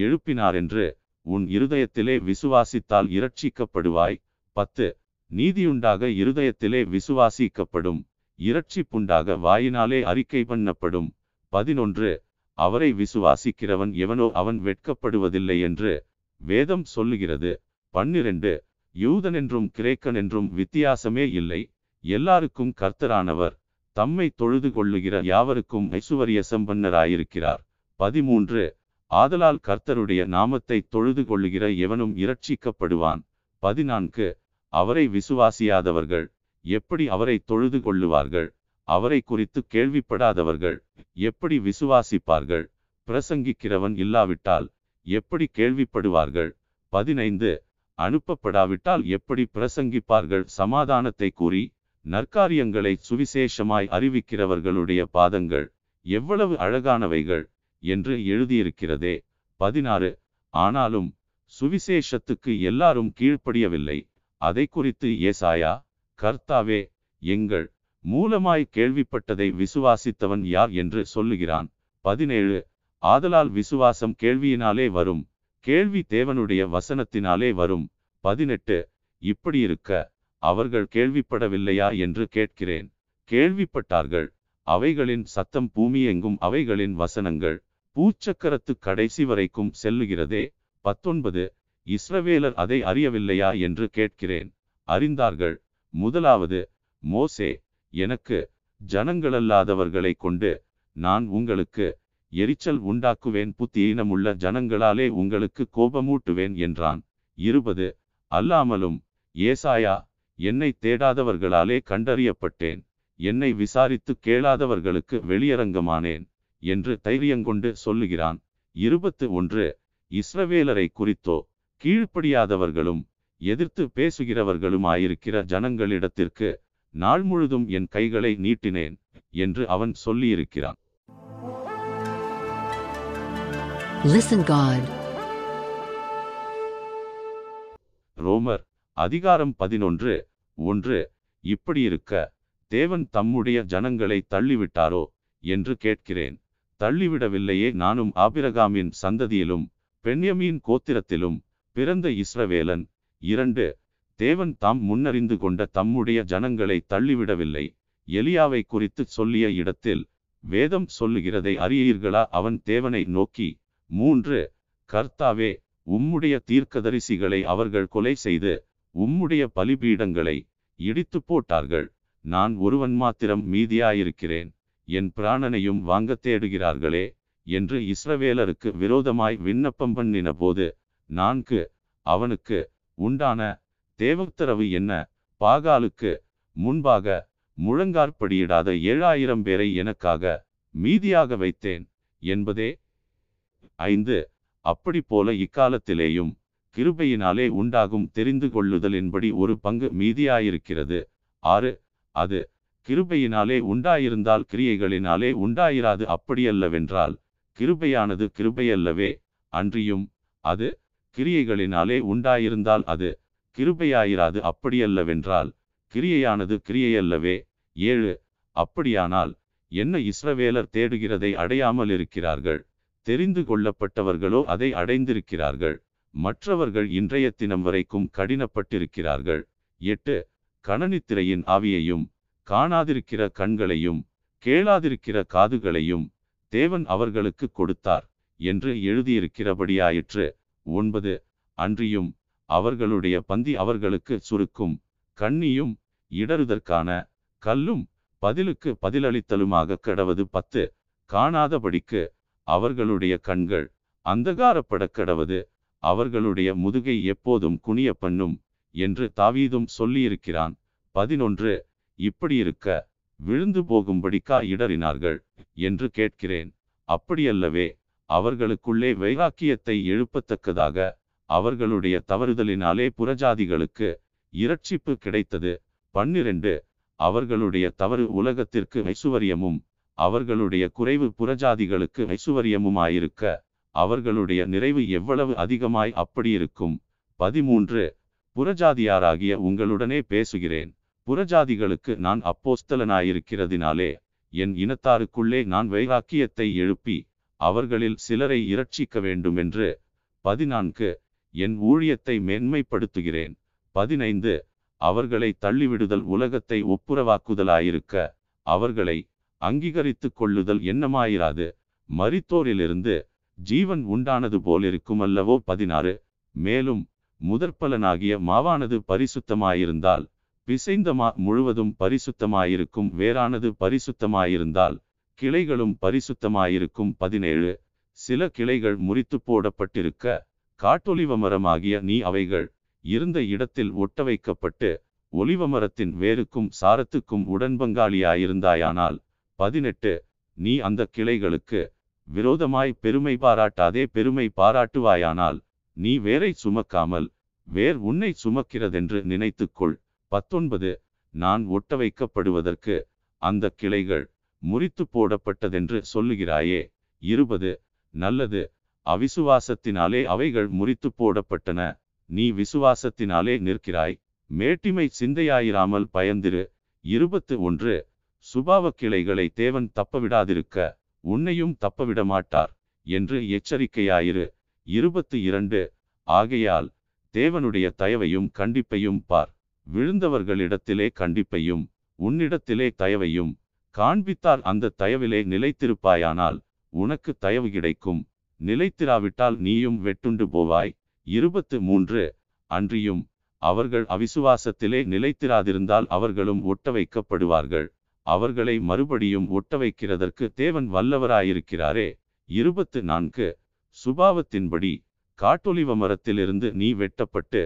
எழுப்பினாரென்று உன் இருதயத்திலே விசுவாசித்தால் இரட்சிக்கப்படுவாய். பத்து. நீதியுண்டாக இருதயத்திலே விசுவாசிக்கப்படும். இரட்சிப்புண்டாக வாயினாலே அறிக்கை பண்ணப்படும். பதினொன்று. அவரை விசுவாசிக்கிறவன் எவனோ அவன் வெட்கப்படுவதில்லை என்று வேதம் சொல்லுகிறது. பன்னிரண்டு. யூதனென்றும் கிரேக்கனென்றும் வித்தியாசமே இல்லை. எல்லாருக்கும் கர்த்தரானவர். தம்மை தொழுது கொள்ளுகிற யாவருக்கும் ஐசுவரிய சம்பன்னராயிருக்கிறார். பதிமூன்று. ஆதலால் கர்த்தருடைய நாமத்தை தொழுது கொள்ளுகிற எவனும் இரட்சிக்கப்படுவான். பதினான்கு. அவரை விசுவாசியாதவர்கள் எப்படி அவரை தொழுது கொள்ளுவார்கள்? அவரை குறித்து கேள்விப்படாதவர்கள் எப்படி விசுவாசிப்பார்கள்? பிரசங்கிக்கிறவன் இல்லாவிட்டால் எப்படி கேள்விப்படுவார்கள்? பதினைந்து. அனுப்பப்படாவிட்டால் எப்படி பிரசங்கிப்பார்கள்? சமாதானத்தை கூறி நற்காரியங்களை சுவிசேஷமாய் அறிவிக்கிறவர்களுடைய பாதங்கள் எவ்வளவு அழகானவைகள். என்று எழுதியிருக்கிறதே. பதினாறு. ஆனாலும் சுவிசேஷத்துக்கு எல்லாரும் கீழ்ப்படியவில்லை. அதை குறித்து ஏசாயா கர்த்தாவே எங்கள் மூலமாய் கேள்விப்பட்டதை விசுவாசித்தவன் யார் என்று சொல்லுகிறான். பதினேழு. ஆதலால் விசுவாசம் கேள்வியினாலே வரும். கேள்வி தேவனுடைய வசனத்தினாலே வரும். பதினெட்டு. இப்படி இருக்க அவர்கள் கேள்விப்படவில்லையா என்று கேட்கிறேன். கேள்விப்பட்டார்கள். அவைகளின் சத்தம் பூமி எங்கும் அவைகளின் வசனங்கள். பூச்சக்கரத்து கடைசி வரைக்கும் செல்லுகிறதே. பத்தொன்பது. இஸ்ரவேலர் அதை அறியவில்லையா என்று கேட்கிறேன். அறிந்தார்கள். முதலாவது மோசே எனக்கு ஜனங்களல்லாதவர்களை கொண்டு நான் உங்களுக்கு எரிச்சல் உண்டாக்குவேன் புத்தியீனமுள்ள ஜனங்களாலே உங்களுக்கு கோபமூட்டுவேன் என்றான். இருபது. அல்லாமலும் ஏசாயா என்னை தேடாதவர்களாலே கண்டறியப்பட்டேன். என்னை விசாரித்து கேளாதவர்களுக்கு வெளியரங்கமானேன். என்று தைரியங்கொண்டு சொல்லுகிறான். இருபத்து ஒன்று இஸ்ரவேலரை குறித்தோ கீழ்ப்படியாதவர்களும் எதிர்த்து பேசுகிறவர்களுமாயிருக்கிற ஜனங்களிடத்திற்கு நாள் முழுதும் என் கைகளை நீட்டினேன் என்று அவன் சொல்லியிருக்கிறான். ரோமர் அதிகாரம் பதினொன்று. ஒன்று. இப்படி இருக்க தேவன் தம்முடைய ஜனங்களை தள்ளிவிட்டாரோ என்று கேட்கிறேன். தள்ளிவிடவில்லையே நானும் ஆபிரகாமின் சந்ததியிலும் பெண்யமீன் கோத்திரத்திலும் பிறந்த இஸ்ரவேலன். இரண்டு தேவன் தாம் முன்னறிந்து கொண்ட தம்முடைய ஜனங்களை தள்ளிவிடவில்லை. எலியாவை குறித்து சொல்லிய இடத்தில் வேதம் சொல்லுகிறதை அறியீர்களா? அவன் தேவனை நோக்கி மூன்று கர்த்தாவே உம்முடைய தீர்க்கதரிசிகளை அவர்கள் கொலை செய்து உம்முடைய பலிபீடங்களை இடித்து போட்டார்கள். நான் ஒருவன் மாத்திரம் மீதியாயிருக்கிறேன். என் பிராணனையும் வாங்க தேடுகிறார்களே என்று இஸ்ரவேலருக்கு விரோதமாய் விண்ணப்பம் பண்ணின போது நான்கு அவனுக்கு உண்டான தேவத்தரவு என்ன? பாகாலுக்கு முன்பாக முழங்காற்படியிடாத ஏழாயிரம் பேரை எனக்காக மீதியாக வைத்தேன் என்பதே. ஐந்து அப்படி போல இக்காலத்திலேயும் கிருபையினாலே உண்டாகும் தெரிந்து கொள்ளுதலின்படி ஒரு பங்கு மீதியாயிருக்கிறது. ஆறு அது கிருபையினாலே உண்டாயிருந்தால் கிரியைகளினாலே உண்டாயிராது அப்படியல்லவென்றால் கிருபையானது கிருபையல்லவே அன்றியும் அது கிரியைகளினாலே உண்டாயிருந்தால் அது கிருபையாயிராது அப்படியல்லவென்றால் கிரியையானது கிரியையல்லவே. ஏழு அப்படியானால் என்ன இஸ்ரவேலர் தேடுகிறதை அடையாமல் இருக்கிறார்கள் தெரிந்து கொள்ளப்பட்டவர்களோ அதை அடைந்திருக்கிறார்கள்? மற்றவர்கள் இன்றைய தினம் வரைக்கும் கடினப்பட்டிருக்கிறார்கள்? எட்டு கணனித்திரையின் ஆவியையும் காணாதிருக்கிற கண்களையும் கேளாதிருக்கிற காதுகளையும் தேவன் அவர்களுக்கு கொடுத்தார் என்று எழுதியிருக்கிறபடியாயிற்று. ஒன்பது. அன்றியும் அவர்களுடைய பந்தி அவர்களுக்கு சுருக்கும் கண்ணியும் இடறுதற்கான கல்லும் பதிலுக்கு பதிலளித்தலுமாக கடவது. பத்து. காணாதபடிக்கு அவர்களுடைய கண்கள் அந்தகாரப்படக் கடவது. அவர்களுடைய முதுகை எப்போதும் குனிய பண்ணும் என்று தாவீதும் சொல்லியிருக்கிறான். பதினொன்று. இப்படியிருக்க விழுந்து போகும்படிக்கா இடறினார்கள் என்று கேட்கிறேன். அப்படியல்லவே அவர்களுக்குள்ளே வைராக்கியத்தை எழுப்பத்தக்கதாக அவர்களுடைய தவறுதலினாலே புறஜாதிகளுக்கு இரட்சிப்பு கிடைத்தது. பன்னிரண்டு அவர்களுடைய தவறு உலகத்திற்கு ஐசுவரியமும் அவர்களுடைய குறைவு புறஜாதிகளுக்கு ஐசுவரியமுமாயிருக்க அவர்களுடைய நிறைவு எவ்வளவு அதிகமாய் அப்படியிருக்கும். பதிமூன்று புறஜாதியாராகிய உங்களுடனே பேசுகிறேன். புறஜாதிகளுக்கு நான் அப்போஸ்தலனாயிருக்கிறதினாலே என் இனத்தாருக்குள்ளே நான் வைராக்கியத்தை எழுப்பி அவர்களில் சிலரை இரட்சிக்க வேண்டுமென்று பதினான்கு என் ஊழியத்தை மேன்மைப்படுத்துகிறேன். பதினைந்து அவர்களை தள்ளிவிடுதல் உலகத்தை ஒப்புரவாக்குதலாயிருக்க அவர்களை அங்கீகரித்துக் கொள்ளுதல் என்னமாயிராது. மரித்தோரிலிருந்து ஜீவன் உண்டானது போலிருக்கும் அல்லவோ பதினாறு மேலும் முதற்பலனாகிய மாவானது பரிசுத்தமாயிருந்தால் பிசைந்த மா முழுவதும் பரிசுத்தமாயிருக்கும் வேறானது பரிசுத்தமாயிருந்தால் கிளைகளும் பரிசுத்தமாயிருக்கும். பதினேழு சில கிளைகள் முறித்து போடப்பட்டிருக்க காட்டொலிவமரமாகிய நீ அவைகள் இருந்த இடத்தில் ஒட்ட வைக்கப்பட்டு ஒலிவமரத்தின் வேருக்கும் சாரத்துக்கும் உடன்பங்காளியாயிருந்தாயானால் பதினெட்டு நீ அந்த கிளைகளுக்கு விரோதமாய் பெருமை பாராட்டாதே பெருமை பாராட்டுவாயானால் நீ வேரை சுமக்காமல் வேர் உன்னை சுமக்கிறதென்று நினைத்துக்கொள். பத்தொன்பது நான் ஒட்ட வைக்கப்படுவதற்கு அந்த கிளைகள் முறித்து போடப்பட்டதென்று சொல்லுகிறாயே. இருபது நல்லது அவிசுவாசத்தினாலே அவைகள் முறித்து போடப்பட்டன. நீ விசுவாசத்தினாலே நிற்கிறாய். மேட்டிமை சிந்தையாயிராமல் பயந்திரு. இருபத்து ஒன்று சுபாவ கிளைகளை தேவன் தப்பவிடாதிருக்க உன்னையும் தப்பவிட மாட்டார் என்று எச்சரிக்கையாயிரு. இருபத்து இரண்டு ஆகையால் தேவனுடைய தயவையும் கண்டிப்பையும் பார். விழுந்தவர்களிடத்திலே கண்டிப்பையும் உன்னிடத்திலே தயவையும் காண்பித்தால் அந்த தயவிலே நிலைத்திருப்பாயானால் உனக்கு தயவு கிடைக்கும். நிலைத்திராவிட்டால் நீயும் வெட்டுண்டு போவாய். இருபத்து மூன்று. அன்றியும் அவர்கள் அவிசுவாசத்திலே நிலைத்திராதிருந்தால் அவர்களும் ஒட்ட வைக்கப்படுவார்கள் அவர்களை மறுபடியும் ஒட்ட வைக்கிறதற்கு தேவன் வல்லவராயிருக்கிறாரே. இருபத்து நான்கு. சுபாவத்தின்படி காட்டொலிவ மரத்திலிருந்து நீ வெட்டப்பட்டு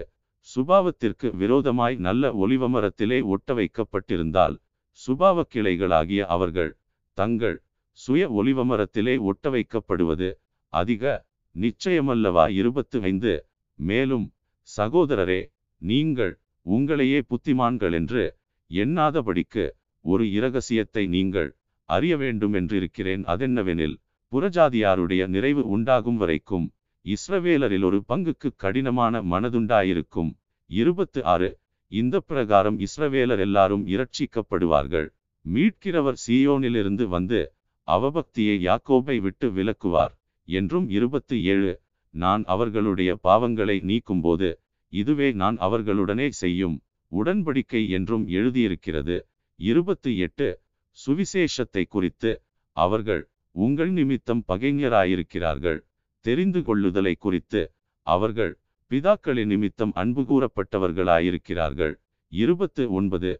சுபாவத்திற்கு விரோதமாய் நல்ல ஒளிவமரத்திலே ஒட்ட வைக்கப்பட்டிருந்தால் சுபாவ கிளைகளாகிய அவர்கள் தங்கள் சுய ஒளிவமரத்திலே ஒட்ட வைக்கப்படுவது அதிக நிச்சயமல்லவா? இருபத்து ஐந்து மேலும் சகோதரரே நீங்கள் உங்களையே புத்திமான்கள் என்று எண்ணாதபடிக்கு ஒரு இரகசியத்தை நீங்கள் அறிய வேண்டும் என்றிருக்கிறேன் அதென்னவெனில் புறஜாதியாருடைய நிறைவு உண்டாகும் வரைக்கும் இஸ்ரவேலரில் ஒரு பங்குக்கு கடினமான மனதுண்டாயிருக்கும். இருபத்து ஆறு இந்த பிரகாரம் இஸ்ரவேலர் எல்லாரும் இரட்சிக்கப்படுவார்கள். மீட்கிறவர் சீயோனிலிருந்து வந்து அவபக்தியை யாக்கோபை விட்டு விலக்குவார் என்றும் இருபத்து ஏழு நான் அவர்களுடைய பாவங்களை நீக்கும்போது இதுவே நான் அவர்களுடனே செய்யும் உடன்படிக்கை என்றும் எழுதியிருக்கிறது. இருபத்து எட்டு சுவிசேஷத்தை குறித்து அவர்கள் உங்கள் நிமித்தம் பகைஞராயிருக்கிறார்கள். தெரிந்து கொள்ளுதலை குறித்து அவர்கள் பிதாக்களின் நிமித்தம் அன்பு கூறப்பட்டவர்களாயிருக்கிறார்கள். இருபத்து ஒன்பது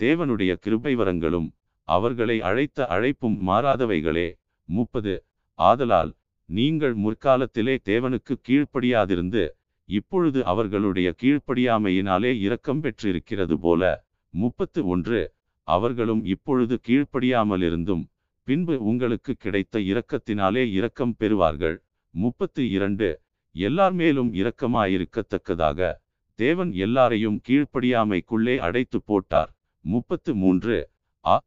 தேவனுடைய கிருபை வரங்களும் அவர்களை அழைத்த அழைப்பும் மாறாதவைகளே. முப்பது ஆதலால் நீங்கள் முற்காலத்திலே தேவனுக்கு கீழ்ப்படியாதிருந்து இப்பொழுது அவர்களுடைய கீழ்ப்படியாமையினாலே இரக்கம் பெற்றிருக்கிறது போல. முப்பத்து ஒன்று அவர்களும் இப்பொழுது கீழ்ப்படியாமலிருந்தும் பின்பு உங்களுக்கு கிடைத்த இரக்கத்தினாலே இரக்கம் பெறுவார்கள். முப்பத்து இரண்டு. எல்லார் மேலும் இரக்கமாயிருக்கத்தக்கதாக தேவன் எல்லாரையும் கீழ்ப்படியாமைக்குள்ளே அடைத்து போட்டார். முப்பத்து மூன்று. ஆ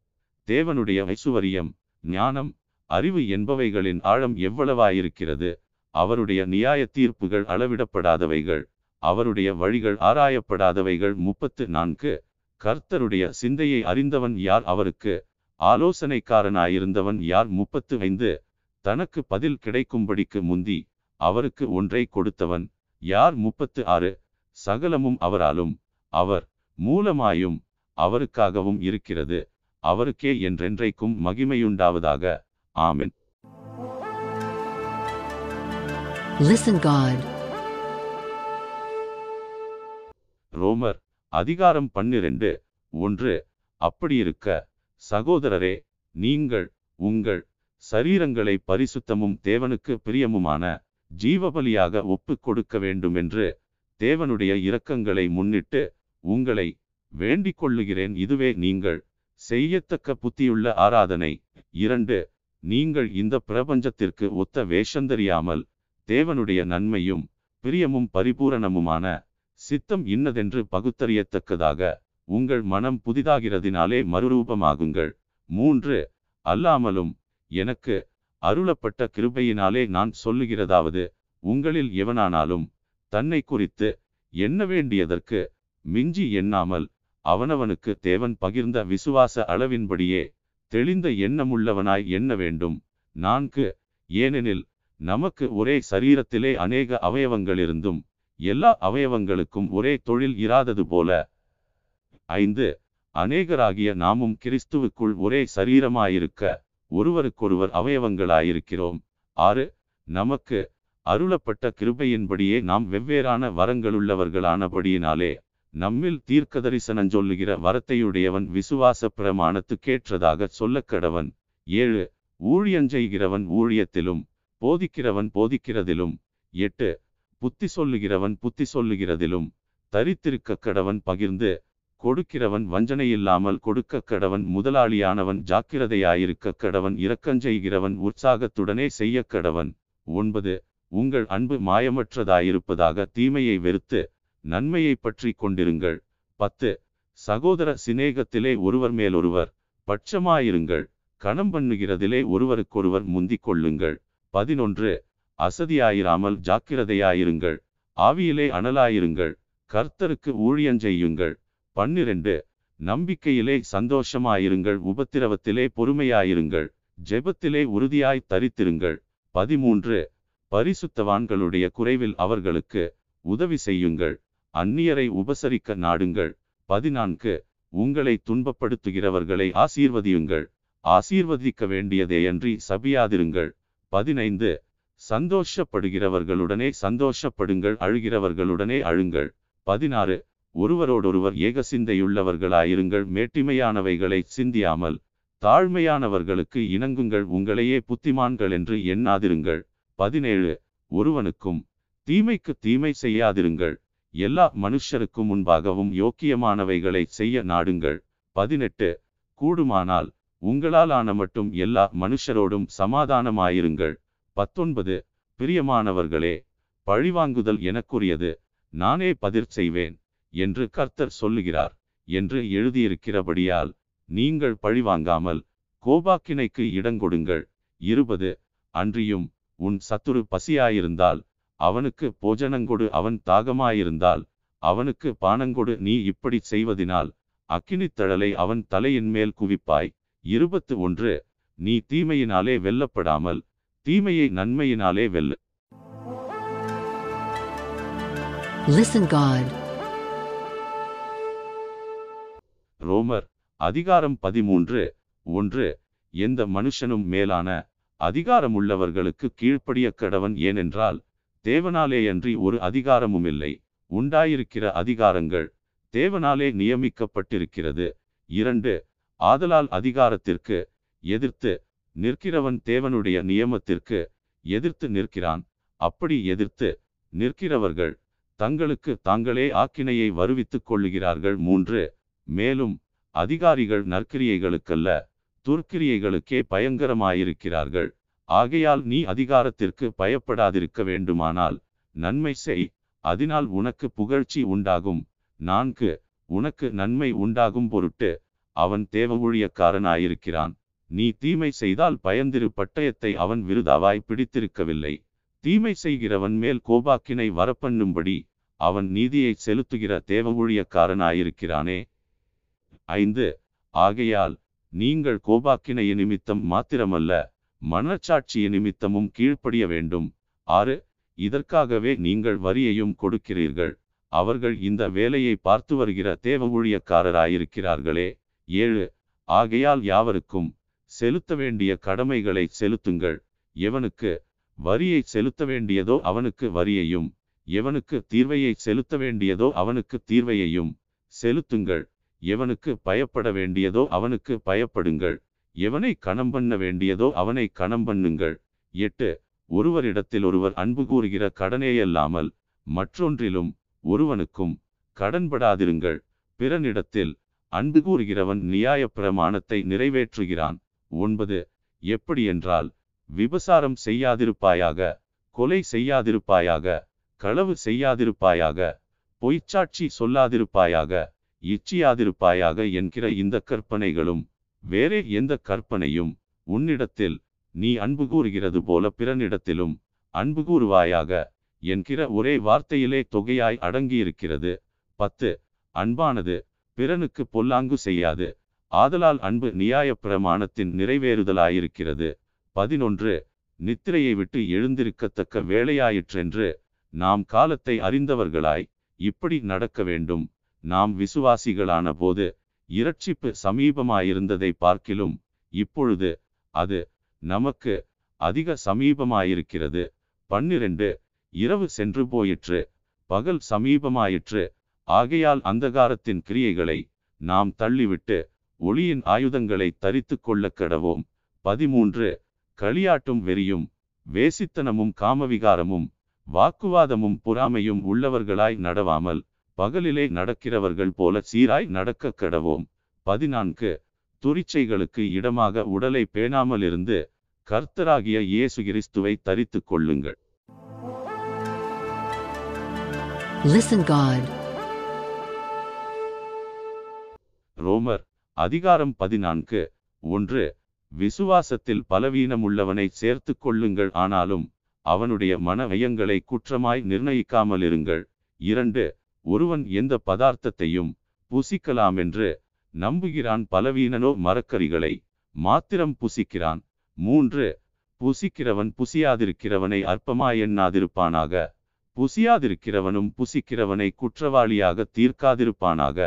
தேவனுடைய ஐசுவரியம் ஞானம் அறிவு என்பவைகளின் ஆழம் எவ்வளவாயிருக்கிறது? அவருடைய நியாய தீர்ப்புகள் அளவிடப்படாதவைகள் அவருடைய வழிகள் ஆராயப்படாதவைகள். முப்பத்து நான்கு. கர்த்தருடைய சிந்தையை அறிந்தவன் யார்? அவருக்கு ஆலோசனைக்காரனாயிருந்தவன் யார்? முப்பத்து ஐந்து. தனக்கு பதில் கிடைக்கும்படிக்கு முந்தி அவருக்கு ஒன்றை கொடுத்தவன் யார்? முப்பத்து ஆறு சகலமும் அவராலும் அவர் மூலமாயும் அவருக்காகவும் இருக்கிறது. அவருக்கே என்றென்றைக்கும் மகிமையுண்டாவதாக. ஆமென். ரோமர் அதிகாரம் பன்னிரண்டு. ஒன்று. அப்படியிருக்க சகோதரரே நீங்கள் உங்கள் சரீரங்களை பரிசுத்தமும் தேவனுக்கு பிரியமுமான ஜீவபலியாக ஒப்புக் கொடுக்க வேண்டுமென்று தேவனுடைய இரக்கங்களை முன்னிட்டு உங்களை வேண்டிக் கொள்ளுகிறேன். இதுவே நீங்கள் செய்யத்தக்க புத்தியுள்ள ஆராதனை. இரண்டு நீங்கள் இந்த பிரபஞ்சத்திற்கு ஒத்த வேஷந்தறியாமல் தேவனுடைய நன்மையும் பிரியமும் பரிபூரணமுமான சித்தம் இன்னதென்று பகுத்தறியத்தக்கதாக உங்கள் மனம் புதிதாகிறதினாலே மறுரூபமாகுங்கள். மூன்று அல்லாமலும் எனக்கு அருளப்பட்ட கிருபையினாலே நான் சொல்லுகிறதாவது உங்களில் எவனானாலும் தன்னை குறித்து எண்ண வேண்டியதற்கு மிஞ்சி எண்ணாமல் அவனவனுக்கு தேவன் பகிர்ந்த விசுவாச அளவின்படியே தெளிந்த எண்ணமுள்ளவனாய் எண்ண வேண்டும்? நான்கு. ஏனெனில் நமக்கு ஒரே சரீரத்திலே அநேக அவயவங்களிருந்தும் எல்லா அவயவங்களுக்கும் ஒரே தொழில் இராதது போல. ஐந்து. அநேகராகிய நாமும் கிறிஸ்துவுக்குள் ஒரே சரீரமாயிருக்க ஒருவருக்கொருவர் அவயவங்களாயிருக்கிறோம். ஆறு நமக்கு அருளப்பட்ட கிருபையின்படியே நாம் வெவ்வேறான வரங்களுள்ளவர்களானபடியினாலே நம்மில் தீர்க்கதரிசனஞ் சொல்லுகிற வரத்தையுடையவன் விசுவாச பிரமாணத்துக்கேற்றதாக சொல்லக்கடவன். ஏழு ஊழியஞ்செய்கிறவன் ஊழியத்திலும் போதிக்கிறவன் போதிக்கிறதிலும். எட்டு புத்தி சொல்லுகிறவன் புத்தி சொல்லுகிறதிலும் தரித்திருக்க கடவன் பகிர்ந்து கொடுக்கிறவன் வஞ்சனையில்லாமல் கொடுக்க கடவன் முதலாளியானவன் ஜாக்கிரதையாயிருக்க கடவன் இரக்கஞ்செய்கிறவன் உற்சாகத்துடனே செய்ய கடவன். ஒன்பது உங்கள் அன்பு மாயமற்றதாயிருப்பதாக தீமையை வெறுத்து நன்மையை பற்றி கொண்டிருங்கள். பத்து சகோதர சிநேகத்திலே ஒருவர் மேலொருவர் பட்சமாயிருங்கள். கணம் பண்ணுகிறதிலே ஒருவருக்கொருவர் முந்திக் கொள்ளுங்கள். பதினொன்று அசதியாயிராமல் ஜாக்கிரதையாயிருங்கள். ஆவியிலே அனலாயிருங்கள். கர்த்தருக்கு ஊழியஞ்செய்யுங்கள் பன்னிரண்டு நம்பிக்கையிலே சந்தோஷமாயிருங்கள் உபத்திரவத்திலே பொறுமையாயிருங்கள் ஜெபத்திலே உறுதியாய் தரித்திருங்கள். பதிமூன்று பரிசுத்தவான்களுடைய குறைவில் அவர்களுக்கு உதவி செய்யுங்கள் அந்நியரை உபசரிக்க நாடுங்கள். பதினான்கு உங்களை துன்பப்படுத்துகிறவர்களை ஆசீர்வதியுங்கள் ஆசீர்வதிக்க வேண்டியதேயன்றி சபியாதிருங்கள். பதினைந்து சந்தோஷப்படுகிறவர்களுடனே சந்தோஷப்படுங்கள் அழுகிறவர்களுடனே அழுங்கள். பதினாறு ஒருவரோடொருவர் ஏக சிந்தையுள்ளவர்களாயிருங்கள் மேட்டிமையானவைகளை சிந்தியாமல் தாழ்மையானவர்களுக்கு இணங்குங்கள் உங்களையே புத்திமான்கள் என்று எண்ணாதிருங்கள். பதினேழு ஒருவனுக்கும் தீமைக்கு தீமை செய்யாதிருங்கள். எல்லா மனுஷருக்கும் முன்பாகவும் யோக்கியமானவைகளை செய்ய நாடுங்கள். பதினெட்டு கூடுமானால் உங்களால் ஆன மட்டும் எல்லா மனுஷரோடும் சமாதானமாயிருங்கள். பத்தொன்பது பிரியமானவர்களே பழிவாங்குதல் எனக்குரியது நானே பதிர் செய்வேன். என்று கர்த்தர் சொல்லுகிறார் என்று எழுதியிருக்கிறபடியால் நீங்கள் பழிவாங்காமல் கோபாக்கினைக்கு இடங்கொடுங்கள் இருபது. அன்றியும் உன் சத்துரு பசியாயிருந்தால் அவனுக்கு போஜனங்கொடு அவன் தாகமாயிருந்தால் அவனுக்கு பானங்கொடு நீ இப்படி செய்வதினால் அக்கினித்தழலை அவன் தலையின் மேல் குவிப்பாய். இருபத்து ஒன்று. நீ தீமையினாலே வெல்லப்படாமல் தீமையை நன்மையினாலே வெல்லு Listen God. ரோமர் அதிகாரம் பதிமூன்று ஒன்று எந்த மனுஷனும் மேலான அதிகாரமுள்ளவர்களுக்கு கீழ்ப்படிய கடவன் ஏனென்றால் தேவனாலேயன்றி ஒரு அதிகாரமும் இல்லை உண்டாயிருக்கிற அதிகாரங்கள் தேவனாலே நியமிக்கப்பட்டிருக்கிறது. இரண்டு ஆதலால் அதிகாரத்திற்கு எதிர்த்து நிற்கிறவன் தேவனுடைய நியமத்திற்கு எதிர்த்து நிற்கிறான். அப்படி எதிர்த்து நிற்கிறவர்கள் தங்களுக்கு தாங்களே ஆக்கினையை வருவித்துக் கொள்ளுகிறார்கள். மூன்று மேலும் அதிகாரிகள் நற்கிரியைகளுக்கல்ல துர்க்கிரியைகளுக்கே பயங்கரமாயிருக்கிறார்கள். ஆகையால் நீ அதிகாரத்திற்கு பயப்படாதிருக்க வேண்டுமானால் நன்மை செய். அதனால் உனக்கு புகழ்ச்சி உண்டாகும். நான்கு உனக்கு நன்மை உண்டாகும் பொருட்டு அவன் தேவ ஊழியக்காரனாயிருக்கிறான் நீ தீமை செய்தால் பயந்திரு பட்டயத்தை அவன் விருதாவாய் பிடித்திருக்கவில்லை. தீமை செய்கிறவன் மேல் கோபாக்கினை வரப்பண்ணும்படி அவன் நீதியை செலுத்துகிற தேவ ஊழியக்காரனாயிருக்கிறானே. ஐந்து. ஆகையால் நீங்கள் கோபாக்கினைய நிமித்தம் மாத்திரமல்ல மனச்சாட்சிய நிமித்தமும் கீழ்ப்படிய வேண்டும். ஆறு. இதற்காகவே நீங்கள் வரியையும் கொடுக்கிறீர்கள். அவர்கள் இந்த வேலையை பார்த்து வருகிற தேவ ஊழியக்காரராயிருக்கிறார்களே ஏழு. ஆகையால் யாவருக்கும் செலுத்த வேண்டிய கடமைகளை செலுத்துங்கள். எவனுக்கு வரியை செலுத்த வேண்டியதோ அவனுக்கு வரியையும் எவனுக்கு தீர்வையை செலுத்த வேண்டியதோ அவனுக்கு தீர்வையையும் செலுத்துங்கள். எவனுக்கு பயப்பட வேண்டியதோ அவனுக்கு பயப்படுங்கள். எவனை கணம் பண்ண வேண்டியதோ அவனை கணம் பண்ணுங்கள். எட்டு ஒருவரிடத்தில் ஒருவர் அன்பு கூறுகிற கடனேயல்லாமல் மற்றொன்றிலும் ஒருவனுக்கும் கடன்படாதிருங்கள் பிறனிடத்தில் அன்பு கூறுகிறவன் நியாய பிரமாணத்தை நிறைவேற்றுகிறான். ஒன்பது எப்படி என்றால் விபசாரம் செய்யாதிருப்பாயாக கொலை செய்யாதிருப்பாயாக களவு செய்யாதிருப்பாயாக பொய்ச்சாட்சி சொல்லாதிருப்பாயாக இச்சியாதிருப்பாயாக என்கிற இந்த கற்பனைகளும் வேறே எந்த கற்பனையும் உன்னிடத்தில் நீ அன்பு கூறுகிறது போல பிறனிடத்திலும் அன்பு கூறுவாயாக என்கிற ஒரே வார்த்தையிலே தொகையாய் அடங்கியிருக்கிறது. பத்து அன்பானது பிறனுக்கு பொல்லாங்கு செய்யாது. ஆதலால் அன்பு நியாய பிரமாணத்தின் நிறைவேறுதலாயிருக்கிறது. பதினொன்று நித்திரையை விட்டு எழுந்திருக்கத்தக்க வேலையாயிற்றென்று நாம் காலத்தை அறிந்தவர்களாய் இப்படி நடக்க வேண்டும். நாம் விசுவாசிகளான போது இரட்சிப்பு சமீபமாயிருந்ததை பார்க்கிலும் இப்பொழுது அது நமக்கு அதிக சமீபமாயிருக்கிறது. பன்னிரண்டு இரவு சென்று போயிற்று பகல் சமீபமாயிற்று ஆகையால் அந்தகாரத்தின் கிரியைகளை நாம் தள்ளிவிட்டு ஒளியின் ஆயுதங்களை தரித்து கொள்ள கடவோம். பதிமூன்று களியாட்டும் வெறியும் வேசித்தனமும் காமவிகாரமும் வாக்குவாதமும் பொறாமையும் உள்ளவர்களாய் நடவாமல் பகலிலே நடக்கிறவர்கள் போல சீராய் நடக்க கடவோம். பதினான்கு. துரிச்சைகளுக்கு இடமாக உடலை பேணாமலிருந்து கர்த்தராகிய இயேசு கிறிஸ்துவை தரித்துக் கொள்ளுங்கள். Listen God. ரோமர் அதிகாரம் பதினான்கு. ஒன்று. விசுவாசத்தில் பலவீனமுள்ளவனை சேர்த்துக் கொள்ளுங்கள் ஆனாலும் அவனுடைய மன ஐயங்களை குற்றமாய் நிர்ணயிக்காமலிருங்கள். இரண்டு. ஒருவன் எந்த பதார்த்தத்தையும் புசிக்கலாமென்று நம்புகிறான் பலவீனனோ மரக்கறிகளை மாத்திரம் புசிக்கிறான். மூன்று புசிக்கிறவன் புசியாதிருக்கிறவனை அற்பமாயெண்ணாதிருப்பானாக புசியாதிருக்கிறவனும் புசிக்கிறவனை குற்றவாளியாக தீர்க்காதிருப்பானாக.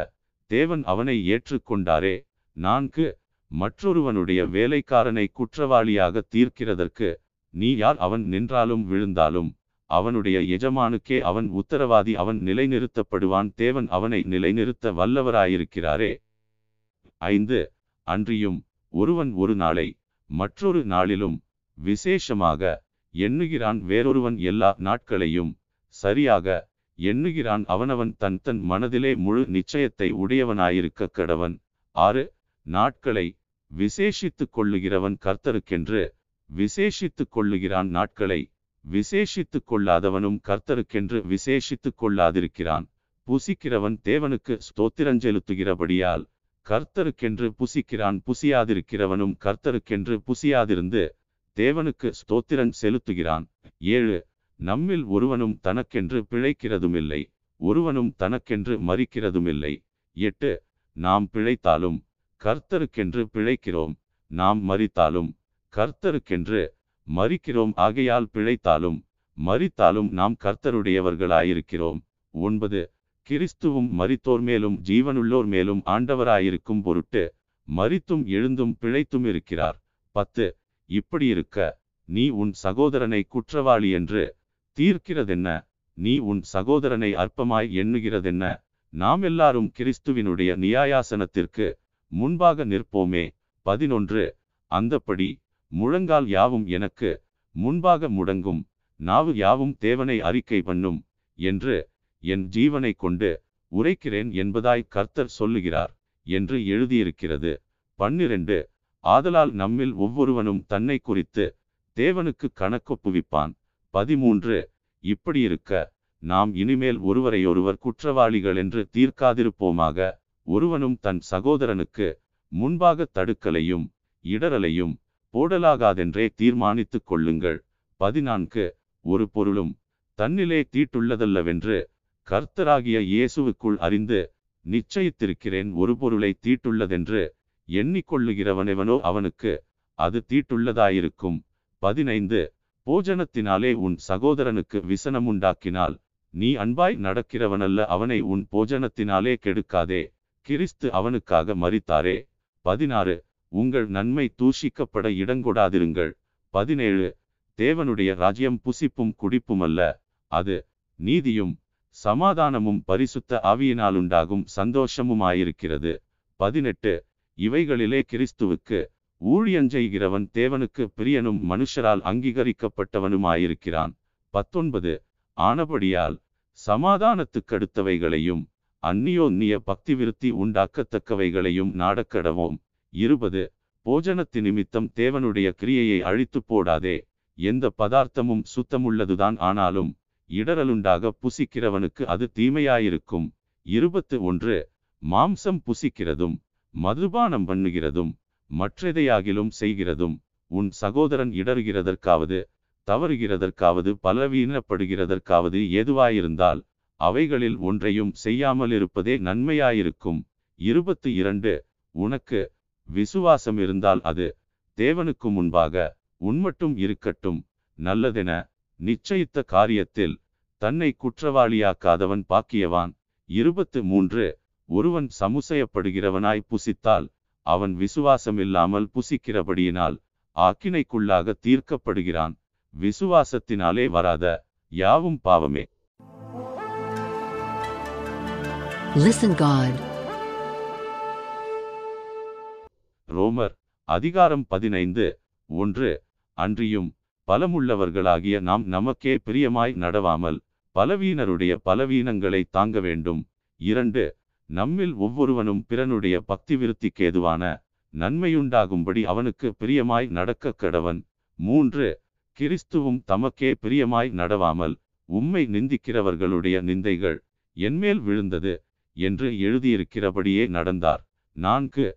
தேவன் அவனை ஏற்றுக்கொண்டாரே. நான்கு மற்றொருவனுடைய வேலைக்காரனை குற்றவாளியாக தீர்க்கிறதற்கு நீ யார்? அவன் நின்றாலும் விழுந்தாலும் அவனுடைய எஜமானுக்கே அவன் உத்தரவாதி அவன் நிலைநிறுத்தப்படுவான் தேவன் அவனை நிலைநிறுத்த வல்லவராயிருக்கிறாரே. ஐந்து அன்றியும் ஒருவன் ஒரு நாளை மற்றொரு நாளிலும் விசேஷமாக எண்ணுகிறான் வேறொருவன் எல்லா நாட்களையும் சரியாக எண்ணுகிறான் அவனவன் தன் தன் மனதிலே முழு நிச்சயத்தை உடையவனாயிருக்க கடவன். ஆறு நாட்களை விசேஷித்துக் கொள்ளுகிறவன் கர்த்தருக்கென்று விசேஷித்துக் கொள்ளுகிறான் நாட்களை விசேஷித்துக் கொள்ளாதவனும் கர்த்தருக்கென்று விசேஷித்துக் கொள்ளாதிருக்கிறான். புசிக்கிறவன் தேவனுக்கு ஸ்தோத்திரஞ்செலுத்துகிறபடியால் கர்த்தருக்கென்று புசிக்கிறான். புசியாதிருக்கிறவனும் கர்த்தருக்கென்று புசியாதிருந்து தேவனுக்கு ஸ்தோத்திரன் செலுத்துகிறான் ஏழு நம்மில் ஒருவனும் தனக்கென்று பிழைக்கிறதுமில்லை ஒருவனும் தனக்கென்று மறிக்கிறதுமில்லை எட்டு நாம் பிழைத்தாலும் கர்த்தருக்கென்று பிழைக்கிறோம் நாம் மறித்தாலும் கர்த்தருக்கென்று மறிக்கிறோம். ஆகையால் பிழைத்தாலும் மறித்தாலும் நாம் கர்த்தருடையவர்களாயிருக்கிறோம். ஒன்பது. கிறிஸ்துவும் மறித்தோர் மேலும் ஜீவனுள்ளோர் மேலும் ஆண்டவராயிருக்கும் பொருட்டு மறித்தும் எழுந்தும் பிழைத்தும் இருக்கிறார். பத்து. இப்படி இருக்க நீ உன் சகோதரனை குற்றவாளி என்று தீர்க்கிறதென்ன? நீ உன் சகோதரனை அற்பமாய் எண்ணுகிறதென்ன? நாம் எல்லாரும் கிறிஸ்துவினுடைய நியாயாசனத்திற்கு முன்பாக நிற்போமே. பதினொன்று. அந்தப்படி முழங்கால் யாவும் எனக்கு முன்பாக முடங்கும். நாவு யாவும் தேவனை அறிக்கை பண்ணும் என்று என் ஜீவனை கொண்டு உரைக்கிறேன் என்பதாய் கர்த்தர் சொல்லுகிறார் என்று எழுதியிருக்கிறது. பன்னிரண்டு ஆதலால் நம்மில் ஒவ்வொருவனும் தன்னை குறித்து தேவனுக்கு கணக்கொப்புவிப்பான் பதிமூன்று இப்படி இருக்க நாம் இனிமேல் ஒருவரையொருவர் குற்றவாளிகள் என்று தீர்க்காதிருப்போமாக. ஒருவனும் தன் சகோதரனுக்கு முன்பாக தடுக்கலையும் இடரலையும் போடலாகாதென்றே தீர்மானித்துக் கொள்ளுங்கள். பதினான்கு. ஒரு பொருளும் தன்னிலே தீட்டுள்ளதல்லவென்று கர்த்தராகிய இயேசுவுக்குள் அறிந்து நிச்சயித்திருக்கிறேன். ஒரு பொருளை தீட்டுள்ளதென்று எண்ணிக்கொள்ளுகிறவனெவனோ அவனுக்கு அது தீட்டுள்ளதாயிருக்கும். பதினைந்து. போஜனத்தினாலே உன் சகோதரனுக்கு விசனமுண்டாக்கினால் நீ அன்பாய் நடக்கிறவனல்ல அவனை உன் போஜனத்தினாலே கெடுக்காதே. கிறிஸ்து அவனுக்காக மறித்தாரே பதினாறு. உங்கள் நன்மை தூஷிக்கப்பட இடங்கொடாதிருங்கள். பதினேழு தேவனுடைய ராஜ்யம் புசிப்பும் குடிப்புமல்ல அது நீதியும் சமாதானமும் பரிசுத்த ஆவியினாலுண்டாகும் சந்தோஷமுமாயிருக்கிறது. பதினெட்டு இவைகளிலே கிறிஸ்துவுக்கு ஊழியஞ்செய்கிறவன் தேவனுக்கு பிரியனும் மனுஷரால் அங்கீகரிக்கப்பட்டவனுமாயிருக்கிறான். பத்தொன்பது ஆனபடியால் சமாதானத்துக்கடுத்தவைகளையும் அந்நியோன்னிய பக்தி விருத்தி உண்டாக்கத்தக்கவைகளையும் நாடக்கடவோம். இருபது. போஜனத்து நிமித்தம் தேவனுடைய கிரியையை அழித்து போடாதே. எந்த பதார்த்தமும் சுத்தமுள்ளதுதான் ஆனாலும் இடரலுண்டாக புசிக்கிறவனுக்கு அது தீமையாயிருக்கும். இருபத்து ஒன்று. மாம்சம் புசிக்கிறதும் மதுபானம் பண்ணுகிறதும் மற்றெதையாகிலும் செய்கிறதும் உன் சகோதரன் இடறுகிறதற்காவது தவறுகிறதற்காவது பலவீனப்படுகிறதற்காவது ஏதுவாயிருந்தால் அவைகளில் ஒன்றையும் செய்யாமல் இருப்பதே நன்மையாயிருக்கும். இருபத்து இரண்டு. உனக்கு விசுவாசம் இருந்தால் அது தேவனுக்கு முன்பாக உன்மட்டும் இருக்கட்டும் நல்லதென நிச்சயித்த காரியத்தில் தன்னை குற்றவாளியாக்காதவன் பாக்கியவான். இருபத்து மூன்று. ஒருவன் சமுசையப்படுகிறவனாய் புசித்தால் அவன் விசுவாசமில்லாமல் புசிக்கிறபடியினால் ஆக்கினைக்குள்ளாக தீர்க்கப்படுகிறான். விசுவாசத்தினாலே வராத யாவும் பாவமே. Listen God. ரோமர் அதிகாரம் பதினைந்து ஒன்று. அன்றியும் பலமுள்ளவர்களாகிய நாம் நமக்கே பிரியமாய் நடவாமல் பலவீனருடைய பலவீனங்களை தாங்க வேண்டும். இரண்டு. நம்மில் ஒவ்வொருவனும் பிறனுடைய பக்தி விருத்திக்கு ஏதுவான நன்மையுண்டாகும்படி அவனுக்கு பிரியமாய் நடக்க கடவன். மூன்று. கிறிஸ்துவும் தமக்கே பிரியமாய் நடவாமல் உம்மை நிந்திக்கிறவர்களுடைய நிந்தைகள் என்மேல் விழுந்தது என்று எழுதியிருக்கிறபடியே நடந்தார். நான்கு.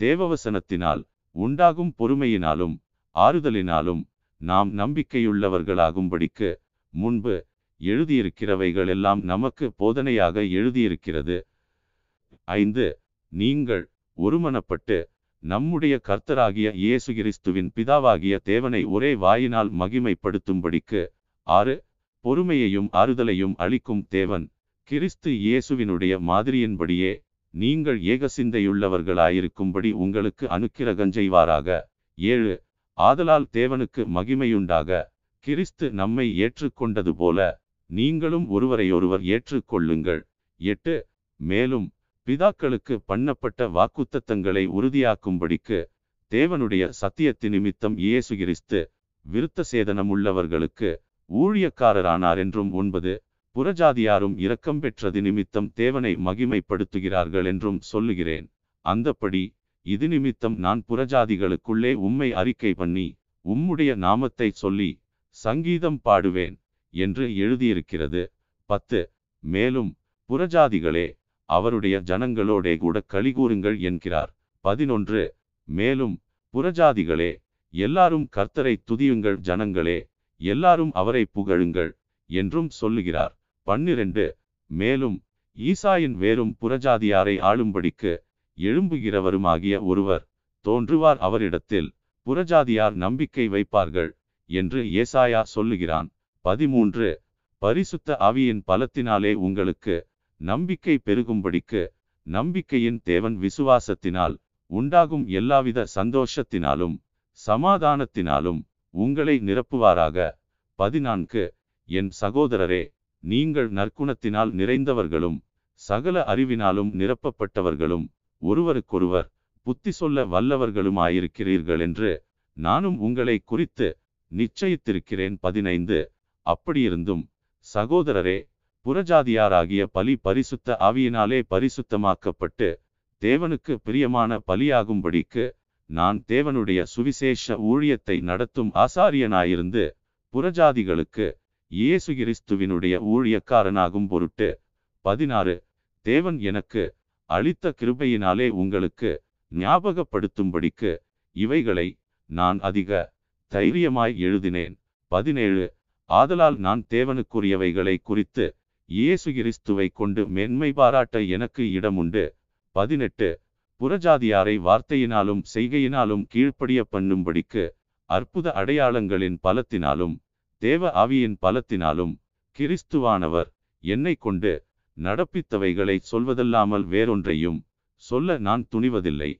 தேவவசனத்தினால் உண்டாகும் பொறுமையினாலும் ஆறுதலினாலும் நாம் நம்பிக்கையுள்ளவர்களாகும்படிக்கு முன்பு எழுதியிருக்கிறவைகள் எல்லாம் நமக்கு போதனையாக எழுதியிருக்கிறது. ஐந்து நீங்கள் ஒருமனப்பட்டு நம்முடைய கர்த்தராகிய இயேசு கிறிஸ்துவின் பிதாவாகிய தேவனை ஒரே வாயினால் மகிமைப்படுத்தும்படிக்கு ஆறு பொறுமையையும் ஆறுதலையும் அளிக்கும் தேவன் கிறிஸ்து இயேசுவினுடைய மாதிரியின்படியே நீங்கள் ஏகசிந்தையுள்ளவர்களாயிருக்கும்படி உங்களுக்கு அனுக்கிரகம் செய்வாராக. ஏழு ஆதலால் தேவனுக்கு மகிமையுண்டாக. கிறிஸ்து நம்மை ஏற்றுக்கொண்டது போல நீங்களும் ஒருவரையொருவர் ஏற்றுக்கொள்ளுங்கள். எட்டு மேலும் பிதாக்களுக்கு பண்ணப்பட்ட வாக்குத்தத்தங்களை உறுதியாக்கும்படிக்கு தேவனுடைய சத்தியத்து நிமித்தம் இயேசு கிறிஸ்து விருத்த சேதனமுள்ளவர்களுக்கு ஊழியக்காரரானார் என்றும் ஒன்பது புறஜாதியாரும் இரக்கம் பெற்றது நிமித்தம் தேவனை மகிமைப்படுத்துகிறார்கள் என்றும் சொல்லுகிறேன். அந்தப்படி இது நிமித்தம் நான் புறஜாதிகளுக்குள்ளே உம்மை அறிக்கை பண்ணி உம்முடைய நாமத்தை சொல்லி சங்கீதம் பாடுவேன் என்று எழுதியிருக்கிறது. பத்து மேலும் புறஜாதிகளே அவருடைய ஜனங்களோடே கூட கலிகூறுங்கள் என்கிறார். பதினொன்று மேலும் புறஜாதிகளே எல்லாரும் கர்த்தரை துதியுங்கள் ஜனங்களே எல்லாரும் அவரை புகழுங்கள் என்றும் சொல்லுகிறார். பன்னிரண்டு. மேலும் ஈசாயின் வேறும் புறஜாதியாரை ஆளும்படிக்கு எழும்புகிறவருமாகிய ஒருவர் தோன்றுவார் அவரிடத்தில் புறஜாதியார் நம்பிக்கை வைப்பார்கள் என்று ஏசாயா சொல்லுகிறான். பதிமூன்று. பரிசுத்த ஆவியின் பலத்தினாலே உங்களுக்கு நம்பிக்கை பெருகும்படிக்கு நம்பிக்கையின் தேவன் விசுவாசத்தினால் உண்டாகும் எல்லாவித சந்தோஷத்தினாலும் சமாதானத்தினாலும் உங்களை நிரப்புவாராக. பதினான்கு. என் சகோதரரே நீங்கள் நற்குணத்தினால் நிறைந்தவர்களும் சகல அறிவினாலும் நிரப்பப்பட்டவர்களும் ஒருவருக்கொருவர் புத்தி சொல்ல வல்லவர்களுமாயிருக்கிறீர்கள் என்று நானும் உங்களை குறித்து நிச்சயித்திருக்கிறேன். பதினைந்து. அப்படியிருந்தும் சகோதரரே புறஜாதியாராகிய பலி பரிசுத்த ஆவியினாலே பரிசுத்தமாக்கப்பட்டு தேவனுக்கு பிரியமான பலியாகும்படிக்கு நான் தேவனுடைய சுவிசேஷ ஊழியத்தை நடத்தும் ஆசாரியனாயிருந்து புறஜாதிகளுக்கு இயேசு கிறிஸ்துவினுடைய ஊழியக்காரனாகும் பொருட்டு பதினாறு தேவன் எனக்கு அளித்த கிருபையினாலே உங்களுக்கு ஞாபகப்படுத்தும்படிக்கு இவைகளை நான் அதிக தைரியமாய் எழுதினேன். பதினேழு ஆதலால் நான் தேவனுக்குரியவைகளை குறித்து இயேசு கிறிஸ்துவை கொண்டு மென்மை பாராட்ட எனக்கு இடமுண்டு. பதினெட்டு புறஜாதியாரை வார்த்தையினாலும் செய்கையினாலும் கீழ்ப்படிய பண்ணும்படிக்கு அற்புத அடையாளங்களின் பலத்தினாலும் தேவ ஆவியின் பலத்தினாலும் கிறிஸ்துவானவர் என்னை கொண்டு நடப்பித்தவைகளை சொல்வதல்லாமல் வேறொன்றையும் சொல்ல நான் துணிவதில்லை.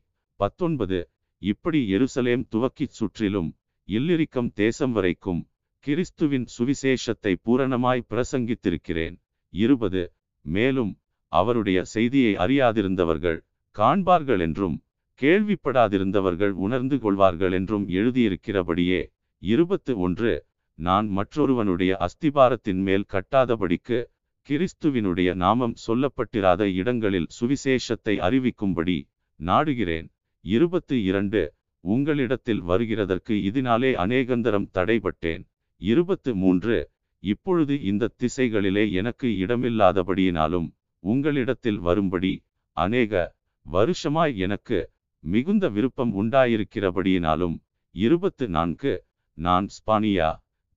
பத்தொன்பது. இப்படி எருசலேம் துவக்கிச் சுற்றிலும் இல்லிரிக்கம் தேசம் வரைக்கும் கிறிஸ்துவின் சுவிசேஷத்தை பூரணமாய் பிரசங்கித்திருக்கிறேன். இருபது. மேலும் அவருடைய செய்தியை அறியாதிருந்தவர்கள் காண்பார்கள் என்றும் கேள்விப்படாதிருந்தவர்கள் உணர்ந்து கொள்வார்கள் என்றும் எழுதியிருக்கிறபடியே இருபத்து ஒன்று. நான் மற்றொருவனுடைய அஸ்திபாரத்தின் மேல் கட்டாதபடிக்கு கிறிஸ்துவினுடைய நாமம் சொல்லப்பட்டிராத இடங்களில் சுவிசேஷத்தை அறிவிக்கும்படி நாடுகிறேன். இருபத்து இரண்டு. உங்களிடத்தில் வருகிறதற்கு இதனாலே அநேகந்தரம் தடைபட்டேன். இருபத்து மூன்று. இப்பொழுது இந்த திசைகளிலே எனக்கு இடமில்லாதபடியினாலும் உங்களிடத்தில் வரும்படி அநேக வருஷமாய் எனக்கு மிகுந்த விருப்பம் உண்டாயிருக்கிறபடியினாலும் இருபத்து நான்கு. நான் ஸ்பானியா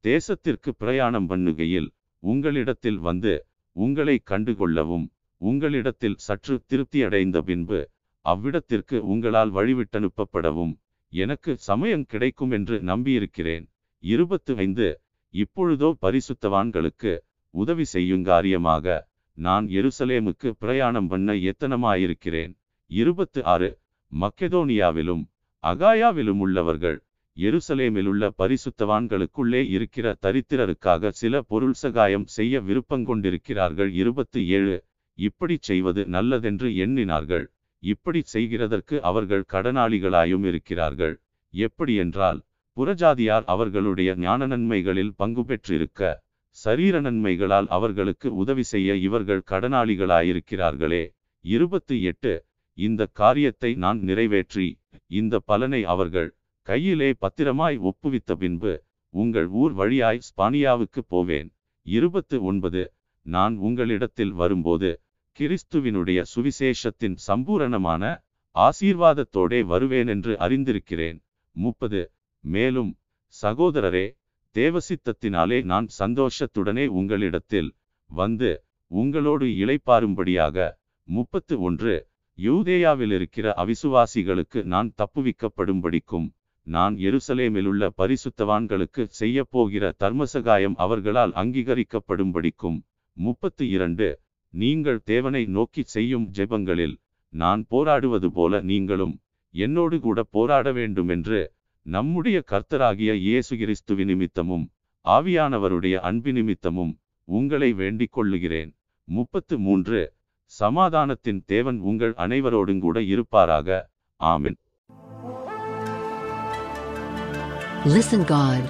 தேசத்திற்கு பிரயாணம் பண்ணுகையில் உங்களிடத்தில் வந்து உங்களை கண்டுகொள்ளவும் உங்களிடத்தில் சற்று திருப்தியடைந்த பின்பு அவ்விடத்திற்கு உங்களால் வழிவிட்டனுப்பப்படவும் எனக்கு சமயம் கிடைக்கும் என்று நம்பியிருக்கிறேன். இருபத்து ஐந்து இப்பொழுதோ பரிசுத்தவான்களுக்கு உதவி செய்யும் காரியமாக நான் எருசலேமுக்கு பிரயாணம் பண்ண எத்தனமாயிருக்கிறேன். இருபத்து ஆறு மக்கெதோனியாவிலும் அகாயாவிலும் உள்ளவர்கள் எருசலேமிலுள்ள பரிசுத்தவான்களுக்குள்ளே இருக்கிற தரித்திரருக்காக சில பொருள் சகாயம் செய்ய விருப்பங்கொண்டிருக்கிறார்கள். இருபத்து ஏழு. இப்படி செய்வது நல்லதென்று எண்ணினார்கள். இப்படி செய்கிறதற்கு அவர்கள் கடனாளிகளாயும் இருக்கிறார்கள். எப்படி என்றால் புறஜாதியார் அவர்களுடைய ஞான நன்மைகளில் பங்கு பெற்றிருக்க சரீர நன்மைகளால் அவர்களுக்கு உதவி செய்ய இவர்கள் கடனாளிகளாயிருக்கிறார்களே. இருபத்தி எட்டு. இந்த காரியத்தை நான் நிறைவேற்றி இந்த பலனை அவர்கள் கையிலே பத்திரமாய் ஒப்புவித்த பின்பு உங்கள் ஊர் வழியாய் ஸ்பானியாவுக்கு போவேன். இருபத்து ஒன்பது நான் உங்களிடத்தில் வரும்போது கிறிஸ்துவினுடைய சுவிசேஷத்தின் சம்பூரணமான ஆசீர்வாதத்தோடே வருவேன் என்று அறிந்திருக்கிறேன். முப்பது மேலும் சகோதரரே தேவசித்தத்தினாலே நான் சந்தோஷத்துடனே உங்களிடத்தில் வந்து உங்களோடு இளைப்பாரும்படியாக. முப்பத்து ஒன்று யூதேயாவில் இருக்கிற அவிசுவாசிகளுக்கு நான் தப்புவிக்கப்படும்படிக்கும் நான் எருசலேமிலுள்ள பரிசுத்தவான்களுக்கு செய்யப்போகிற தர்மசகாயம் அவர்களால் அங்கீகரிக்கப்படும்படிக்கும். முப்பத்து இரண்டு. நீங்கள் தேவனை நோக்கி செய்யும் ஜெபங்களில் நான் போராடுவது போல நீங்களும் என்னோடு கூட போராட வேண்டுமென்று நம்முடைய கர்த்தராகிய இயேசு கிறிஸ்துவி நிமித்தமும் ஆவியானவருடைய அன்பு நிமித்தமும் உங்களை வேண்டிக் கொள்ளுகிறேன். முப்பத்து மூன்று. சமாதானத்தின் தேவன் உங்கள் அனைவரோடும் கூட இருப்பாராக. ஆமின். லிசன் காட்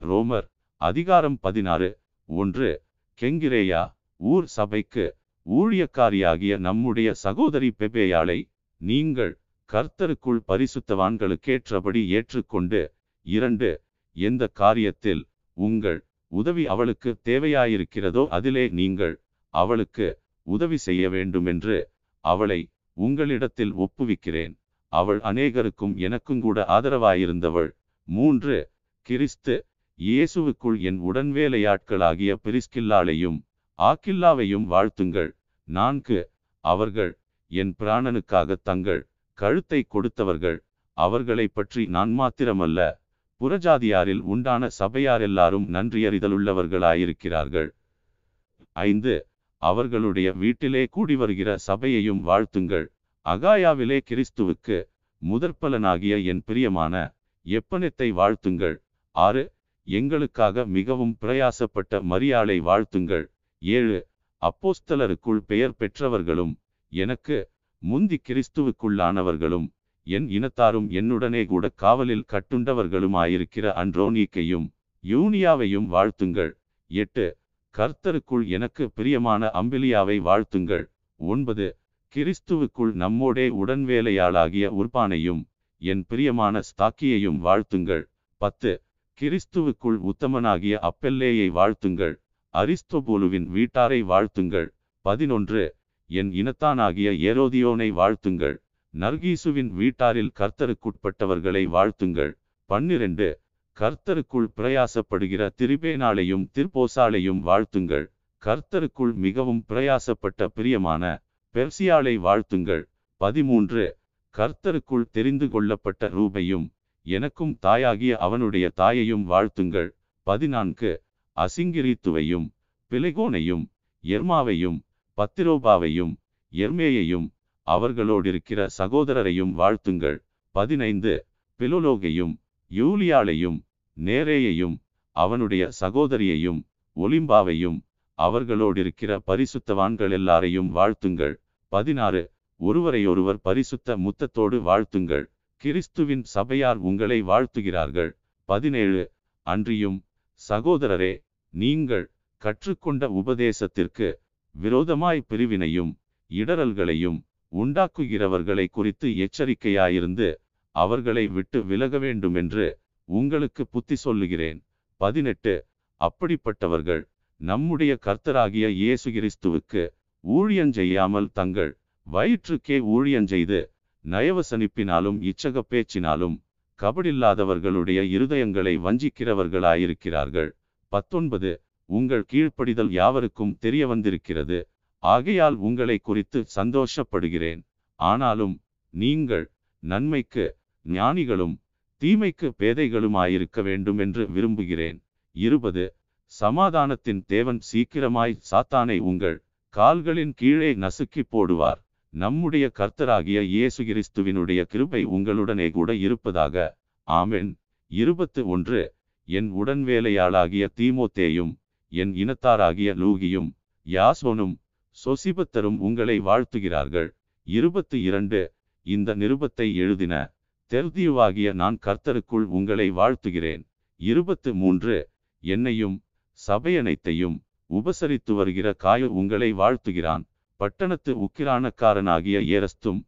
ரோமர் அதிகாரம் பதினாறு ஒன்று கெங்கிரேயா ஊர் சபைக்கு ஊழியக்காரியாகிய நம்முடைய சகோதரி பெபேயாளை நீங்கள் கர்த்தருக்குள் பரிசுத்தவான்களுக்கேற்றபடி ஏற்றுக்கொண்டு இரண்டு எந்த காரியத்தில் உங்கள் உதவி அவளுக்கு தேவையாயிருக்கிறதோ அதிலே நீங்கள் அவளுக்கு உதவி செய்ய வேண்டுமென்று அவளை உங்களிடத்தில் ஒப்புவிக்கிறேன். அவள் அநேகருக்கும் எனக்கும் கூட ஆதரவாயிருந்தவள். மூன்று கிறிஸ்து இயேசுவுக்குள் என் உடன்வேலையாட்களாகிய பிரிஸ்கில்லாளையும் ஆக்கில்லாவையும் வாழ்த்துங்கள். நான்கு அவர்கள் என் பிராணனுக்காக தங்கள் கழுத்தை கொடுத்தவர்கள். அவர்களைப் பற்றி நான் மாத்திரமல்ல. புறஜாதியாரில் உண்டான சபையார் எல்லாரும் நன்றியறிதலுள்ளவர்களாயிருக்கிறார்கள். ஐந்து அவர்களுடைய வீட்டிலே கூடி வருகிற சபையையும் வாழ்த்துங்கள். அகாயாவிலே கிறிஸ்துவுக்கு முதற்பலனாகிய என் பிரியமான எப்பனத்தை வாழ்த்துங்கள். ஆறு எங்களுக்காக மிகவும் பிரயாசப்பட்ட மரியாளை வாழ்த்துங்கள். ஏழு அப்போஸ்தலருக்குள் பெயர் பெற்றவர்களும் எனக்கு முந்தி கிறிஸ்துவுக்குள்ளானவர்களும் என் இனத்தாரும் என்னுடனே கூட காவலில் கட்டுண்டவர்களுமாயிருக்கிற அன்றோனிக்கையும் யூனியாவையும் வாழ்த்துங்கள். எட்டு கர்த்தருக்குள் எனக்கு பிரியமான அம்பிலியாவை வாழ்த்துங்கள். ஒன்பது கிறிஸ்துவுக்குள் நம்மோடே உடன்வேலையாளாகிய உர்பானையும் என் பிரியமான ஸ்தாக்கியையும் வாழ்த்துங்கள். பத்து கிறிஸ்துவுக்குள் உத்தமனாகிய அப்பெல்லேயை வாழ்த்துங்கள். அரிஸ்தோபோலுவின் வீட்டாரை வாழ்த்துங்கள். பதினொன்று என் இனத்தானாகிய ஏரோதியோனை வாழ்த்துங்கள். நர்கீசுவின் வீட்டாரில் கர்த்தருக்குட்பட்டவர்களை வாழ்த்துங்கள். பன்னிரண்டு கர்த்தருக்குள் பிரயாசப்படுகிற திரிபேனாலையும் திருப்போசாலையும் வாழ்த்துங்கள். கர்த்தருக்குள் மிகவும் பிரயாசப்பட்ட பிரியமான பெர்சியாளை வாழ்த்துங்கள். பதிமூன்று. கர்த்தருக்குள் தெரிந்து கொள்ளப்பட்ட ரூபையும் எனக்கும் தாயாகிய அவனுடைய தாயையும் வாழ்த்துங்கள். பதினான்கு. அசிங்கிரித்துவையும் பிலெகோனையும் எர்மாவையும் பத்திரோபாவையும் எர்மேயையும் அவர்களோடிருக்கிற சகோதரரையும் வாழ்த்துங்கள். பதினைந்து. பிலோலோகையும் யூலியாளையும் நேரேயையும் அவனுடைய சகோதரியையும் ஒலிம்பாவையும் அவர்களோடிருக்கிற பரிசுத்தவான்கள் எல்லாரையும் வாழ்த்துங்கள். பதினாறு ஒருவரையொருவர் பரிசுத்த முத்தத்தோடு வாழ்த்துங்கள். கிறிஸ்துவின் சபையார் உங்களை வாழ்த்துகிறார்கள். பதினேழு அன்றியும் சகோதரரே நீங்கள் கற்றுக்கொண்ட உபதேசத்திற்கு விரோதமாய் பிரிவினையும் இடரல்களையும் உண்டாக்குகிறவர்களை குறித்து எச்சரிக்கையாயிருந்து அவர்களை விட்டு விலக வேண்டுமென்று உங்களுக்கு புத்தி சொல்லுகிறேன். பதினெட்டு அப்படிப்பட்டவர்கள் நம்முடைய கர்த்தராகிய இயேசு கிறிஸ்துவுக்கு ஊழியஞ்செய்யாமல் தங்கள் வயிற்றுக்கே ஊழியஞ்செய்து நயவசனிப்பினாலும் இச்சக பேச்சினாலும் கபடில்லாதவர்களுடைய இருதயங்களை வஞ்சிக்கிறவர்களாயிருக்கிறார்கள். பத்தொன்பது. உங்கள் கீழ்ப்படிதல் யாவருக்கும் தெரிய வந்திருக்கிறது ஆகையால் உங்களை குறித்து சந்தோஷப்படுகிறேன். ஆனாலும் நீங்கள் நன்மைக்கு ஞானிகளும் தீமைக்கு பேதைகளுமாயிருக்க வேண்டும் என்று விரும்புகிறேன். இருபது. சமாதானத்தின் தேவன் சீக்கிரமாய் சாத்தானை உங்கள் கால்களின் கீழே நசுக்கி போடுவார். நம்முடைய கர்த்தராகிய இயேசு கிறிஸ்துவினுடைய கிருபை உங்களுடனே கூட இருப்பதாக. ஆமென். இருபத்து ஒன்று என் உடன் வேலையாளாகிய தீமோத்தேயும் என் இனத்தாராகிய லூகியும் யாசோனும் சொசிபத்தரும் உங்களை வாழ்த்துகிறார்கள். இருபத்து இரண்டு இந்த நிருபத்தை எழுதின தெர்தியுவாகிய நான் கர்த்தருக்குள் உங்களை வாழ்த்துகிறேன். இருபத்து மூன்று. என்னையும் சபையனைத்தையும் உபசரித்து வருகிற காய உங்களை வாழ்த்துகிறான். பட்டணத்து உக்கிரானக்காரனாகிய ஏரஸ்தும்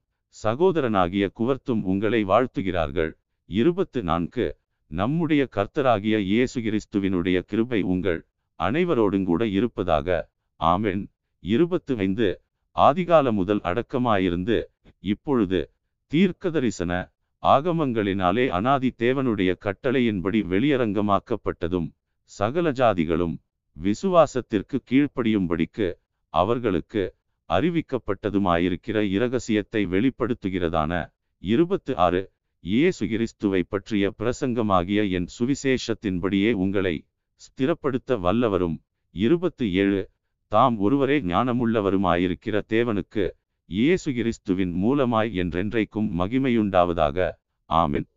சகோதரனாகிய குவர்த்தும் உங்களை வாழ்த்துகிறார்கள். இருபத்து நான்கு நம்முடைய கர்த்தராகிய இயேசு கிறிஸ்துவினுடைய கிருபை உங்கள் அனைவரோடும் கூட இருப்பதாக. ஆமென். இருபத்து ஐந்து ஆதிகால முதல் அடக்கமாயிருந்து இப்பொழுது தீர்க்கதரிசன ஆகமங்களினாலே அனாதி தேவனுடைய கட்டளையின்படி வெளியரங்கமாக்கப்பட்டதும் சகல ஜாதிகளும் விசுவாசத்திற்கு கீழ்ப்படியும்படிக்கு அவர்களுக்கு அறிவிக்கப்பட்டதுமாயிருக்கிற இரகசியத்தை வெளிப்படுத்துகிறதான இருபத்து ஆறு இயேசு கிறிஸ்துவை பற்றிய பிரசங்கமாகிய என் சுவிசேஷத்தின்படியே உங்களை ஸ்திரப்படுத்த வல்லவரும். இருபத்து ஏழு தாம் ஒருவரே ஞானமுள்ளவருமாயிருக்கிற தேவனுக்கு இயேசு கிறிஸ்துவின் மூலமாய் என்றென்றைக்கும் மகிமையுண்டாவதாக. ஆமின்.